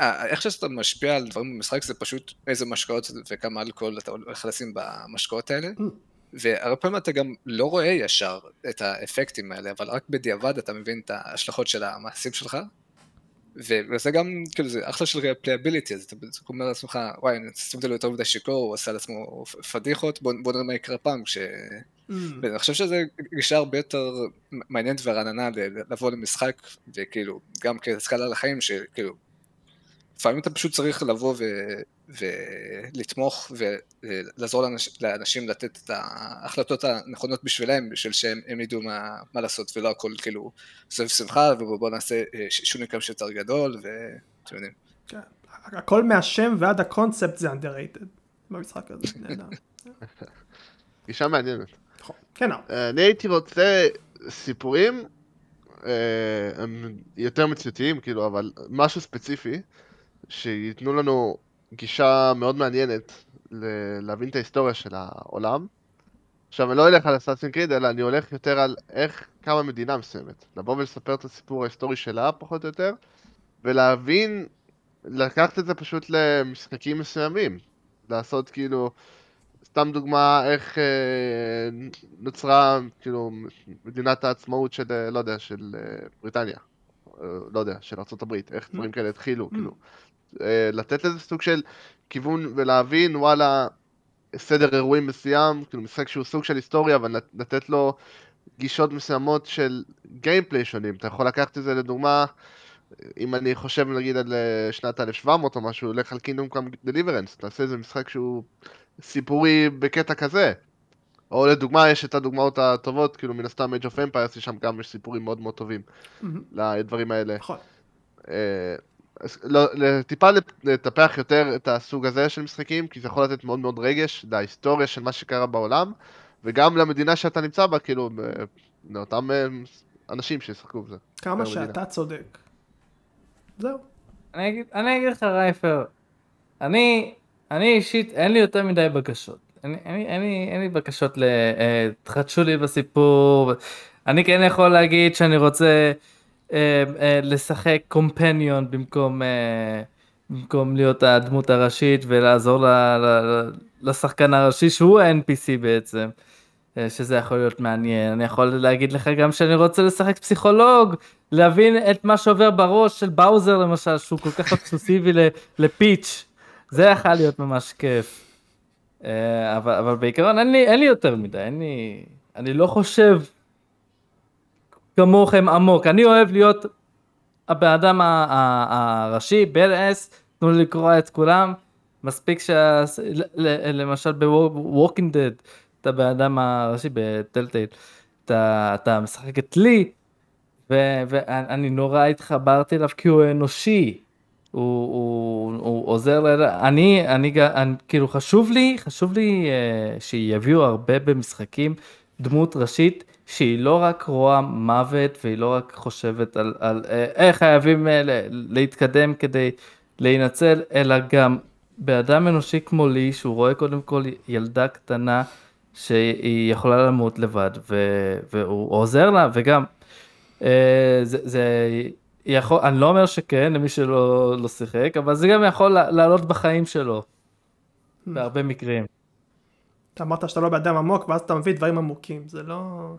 ואיך שאתה משפיע על דברים במשחק זה פשוט איזה משקאות וכמה אלכוהול אתה הולך לשים במשקאות האלה. Mm. והרבה פעמים אתה גם לא רואה ישר את האפקטים האלה, אבל רק בדיעבד אתה מבין את ההשלכות של המעשים שלך. וזה גם, כאילו, זה אחלה של playability, אז אתה אומר לעצמך, וואי, אני שמתי לו יותר מדי שיכור, הוא עשה לעצמו פדיחות, בוא, בוא נראה מה יקרה פעם, כש... Mm. ואני חושב שזה גישה הרבה יותר מעניינת ורעננה לבוא למשחק, וכאילו, גם כסקאלה לחיים, שכאילו, לפעמים אתה פשוט צריך לבוא ו... ולתמוך ולעזור לאנש... לאנשים לתת את ההחלטות הנכונות בשבילם, בשביל שהם ידעו מה, מה לעשות, ולא הכל כאילו סביב שמחה, ובואו נעשה אה, שוני כמה שיותר גדול, ואתם יודעים. כן. הכל מהשם ועד הקונספט זה underrated במשחק הזה, נהדר. גישה מעניינת. נכון. כן. אה, אני הייתי רוצה סיפורים, אה, הם יותר מציאותיים, כאילו, אבל משהו ספציפי. שייתנו לנו גישה מאוד מעניינת ל- להבין את ההיסטוריה של העולם. עכשיו, אני לא אלך על אסאסין קריד, אלא אני הולך יותר על איך קמה מדינה מסוימת. לבוא ולספר את הסיפור ההיסטורי שלה, פחות או יותר, ולהבין, לקחת את זה פשוט למשחקים מסוימים. לעשות כאילו, סתם דוגמה, איך אה, נוצרה, כאילו, מדינת העצמאות של, אה, לא יודע, של אה, בריטניה. אה, לא יודע, של ארה"ב, איך דברים כאלה התחילו, כאילו. אה, לתת לזה סוג של כיוון ולהבין, וואלה, סדר אירועים מסוים, כאילו משחק שהוא סוג של היסטוריה, אבל לתת לו גישות מסוימות של גיימפליי שונים. אתה יכול לקחת את זה לדוגמה, אם אני חושב נגיד על אה, שנת 1700 או משהו, לך על קינדום קאם דליברנס, תעשה איזה משחק שהוא סיפורי בקטע כזה. או לדוגמה, יש את הדוגמאות הטובות, כאילו מן הסתם Age of Empires, שם גם יש סיפורים מאוד מאוד טובים mm-hmm. לדברים האלה. נכון. אה, לא, טיפה לטפח יותר את הסוג הזה של משחקים, כי זה יכול לתת מאוד מאוד רגש להיסטוריה של מה שקרה בעולם, וגם למדינה שאתה נמצא בה, כאילו, לאותם אה, אנשים שישחקו בזה. כמה שאתה צודק. זהו. אני אגיד, אני אגיד לך רייפר, אני, אני אישית, אין לי יותר מדי בקשות. אין, לי, בקשות ל... תחדשו לי בסיפור. אני כן יכול להגיד שאני רוצה... אה, אה, לשחק קומפניון במקום, אה, במקום להיות הדמות הראשית ולעזור ל, ל, לשחקן הראשי שהוא ה-NPC בעצם. שזה יכול להיות מעניין, אני יכול להגיד לך גם שאני רוצה לשחק פסיכולוג, להבין את מה שעובר בראש של באוזר למשל, שהוא כל כך אקסקוסיבי לפיץ', זה יכול להיות ממש כיף. אבל, אבל בעיקרון אין לי, אין לי יותר מדי, אין לי, אני לא חושב כמוכם עמוק. אני אוהב להיות הבן אדם הראשי, בלאס, תנו לי לקרוא את כולם. מספיק ש... למשל ב-Walking Dead, אתה בן אדם הראשי בטלטייל, אתה, אתה משחק את לי, ואני נורא התחברתי אליו כי הוא אנושי. הוא, הוא, הוא עוזר ל... אני, אני, אני, כאילו חשוב לי, חשוב לי uh, שיביאו הרבה במשחקים דמות ראשית שהיא לא רק רואה מוות והיא לא רק חושבת על, על אה, איך חייבים אה, להתקדם כדי להינצל, אלא גם באדם אנושי כמו לי, שהוא רואה קודם כל ילדה קטנה שהיא יכולה למות לבד, ו, והוא עוזר לה, וגם אה, זה, זה יכול, אני לא אומר שכן למי שלא לא שיחק, אבל זה גם יכול לעלות בחיים שלו, בהרבה מקרים. אתה אמרת שאתה לא באדם עמוק, ואז אתה מביא דברים עמוקים, זה לא...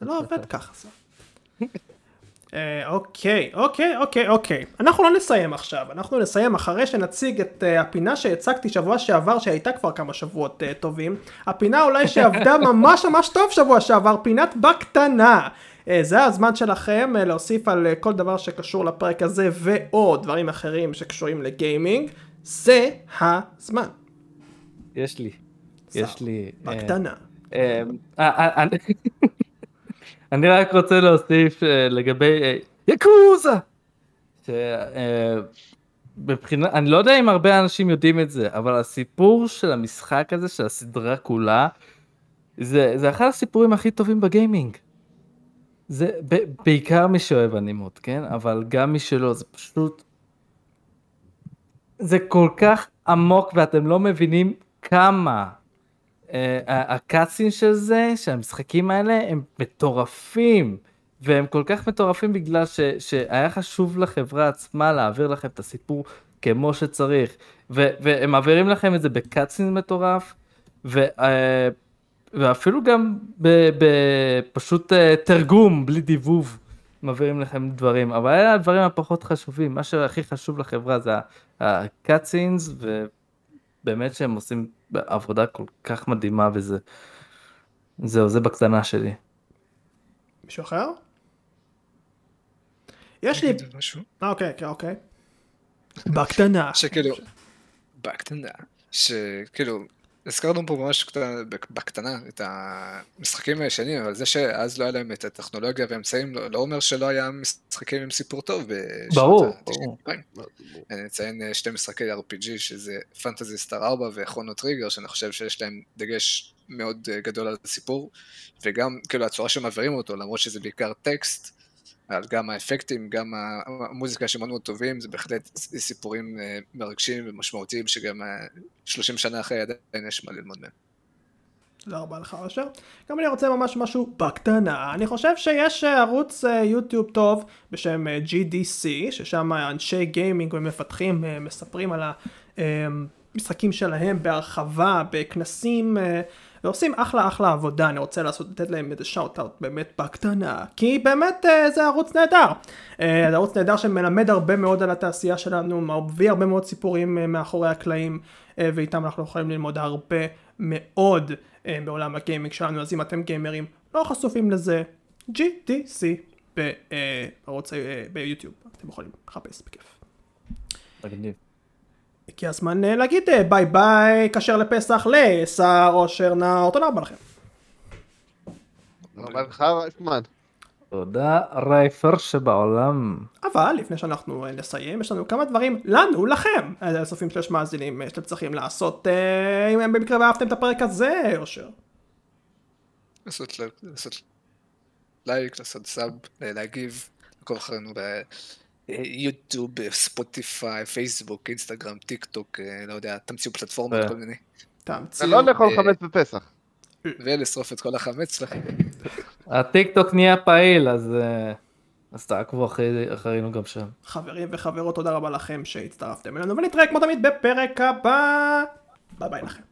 זה לא עובד ככה. אה, אוקיי, אוקיי, אוקיי, אוקיי. אנחנו לא נסיים עכשיו, אנחנו נסיים אחרי שנציג את uh, הפינה שהצגתי שבוע שעבר, שהייתה כבר כמה שבועות uh, טובים. הפינה אולי שעבדה ממש ממש טוב שבוע שעבר, פינת בקטנה. Uh, זה הזמן שלכם uh, להוסיף על uh, כל דבר שקשור לפרק הזה, ואו דברים אחרים שקשורים לגיימינג. זה הזמן. יש לי. יש לי. בקטנה. אני רק רוצה להוסיף לגבי יקוזה. מבחינה, אני לא יודע אם הרבה אנשים יודעים את זה, אבל הסיפור של המשחק הזה, של הסדרה כולה, זה, זה אחד הסיפורים הכי טובים בגיימינג. זה ב, בעיקר מי שאוהב אנימות, כן? אבל גם מי שלא, זה פשוט... זה כל כך עמוק ואתם לא מבינים כמה אה, הקאצים של זה, של המשחקים האלה, הם מטורפים. והם כל כך מטורפים בגלל ש, שהיה חשוב לחברה עצמה להעביר לכם את הסיפור כמו שצריך. ו, והם מעבירים לכם את זה בקאצין מטורף, ו, אה, ואפילו גם בפשוט אה, תרגום, בלי דיבוב, מעבירים לכם דברים. אבל אלה הדברים הפחות חשובים, מה שהכי חשוב לחברה זה הקאצינס, ובאמת שהם עושים עבודה כל כך מדהימה וזה... זהו, זה בקטנה שלי. מישהו אחר? יש לי... אוקיי, אוקיי, אוקיי. בקטנה. שכאילו, בקטנה, שכאילו, הזכרנו פה ממש בקטנה את המשחקים הישנים, אבל זה שאז לא היה להם את הטכנולוגיה והאמצעים, לא, לא אומר שלא היה משחקים עם סיפור טוב. ברור, ברור. אני אציין אה, שתי משחקי RPG, שזה פנטזי סטאר 4 וכרונו טריגר, שאני חושב שיש להם דגש מאוד אה, גדול על הסיפור, וגם כאילו הצורה שמעבירים אותו, למרות שזה בעיקר טקסט, על גם האפקטים, גם המוזיקה שמאוד מאוד טובים, זה בהחלט סיפורים אה, מרגשים ומשמעותיים שגם 30 אה, שנה אחרי עדיין יש מה ללמוד מהם. תודה רבה לך אשר. גם אני רוצה ממש משהו בקטנה. אני חושב שיש אה, ערוץ יוטיוב טוב בשם GDC, ששם אנשי גיימינג ומפתחים מספרים על המשחקים שלהם בהרחבה, בכנסים. ועושים אחלה אחלה עבודה, אני רוצה לעשות, לתת להם איזה שאוט אאוט באמת בקטנה, כי באמת אה, זה ערוץ נהדר. אה, זה ערוץ נהדר שמלמד הרבה מאוד על התעשייה שלנו, מביא הרבה מאוד סיפורים אה, מאחורי הקלעים, ואיתם אנחנו יכולים ללמוד הרבה מאוד בעולם הגיימינג שלנו, אז אם אתם גיימרים לא חשופים לזה, GTC בערוץ ביוטיוב, אתם יכולים לחפש בכיף. מגניב. הגיע הזמן אה, להגיד אה, ביי ביי כשר לפסח לשר אושר נאור, תודה רבה לכם. תודה לך רייפמן. תודה רייפר שבעולם. אבל לפני שאנחנו אה, נסיים יש לנו כמה דברים לנו לכם הסופים שיש מאזינים שאתם צריכים לעשות אם הם במקרה ואהבתם את הפרק הזה אושר. לעשות לייק לעשות sub להגיב לעקוב אחרינו יוטיוב, ספוטיפיי, פייסבוק, אינסטגרם, טיק טוק, אה, לא יודע, תמציאו פלטפורמות, כל מיני. תמציאו. לא לאכול אה, חמץ בפסח. ולשרוף את כל החמץ שלכם. הטיק טוק נהיה פעיל, אז... אה, אז תעקבו אחרינו גם שם. חברים וחברות, תודה רבה לכם שהצטרפתם אלינו, ונתראה כמו תמיד בפרק הבא. ביי ביי לכם.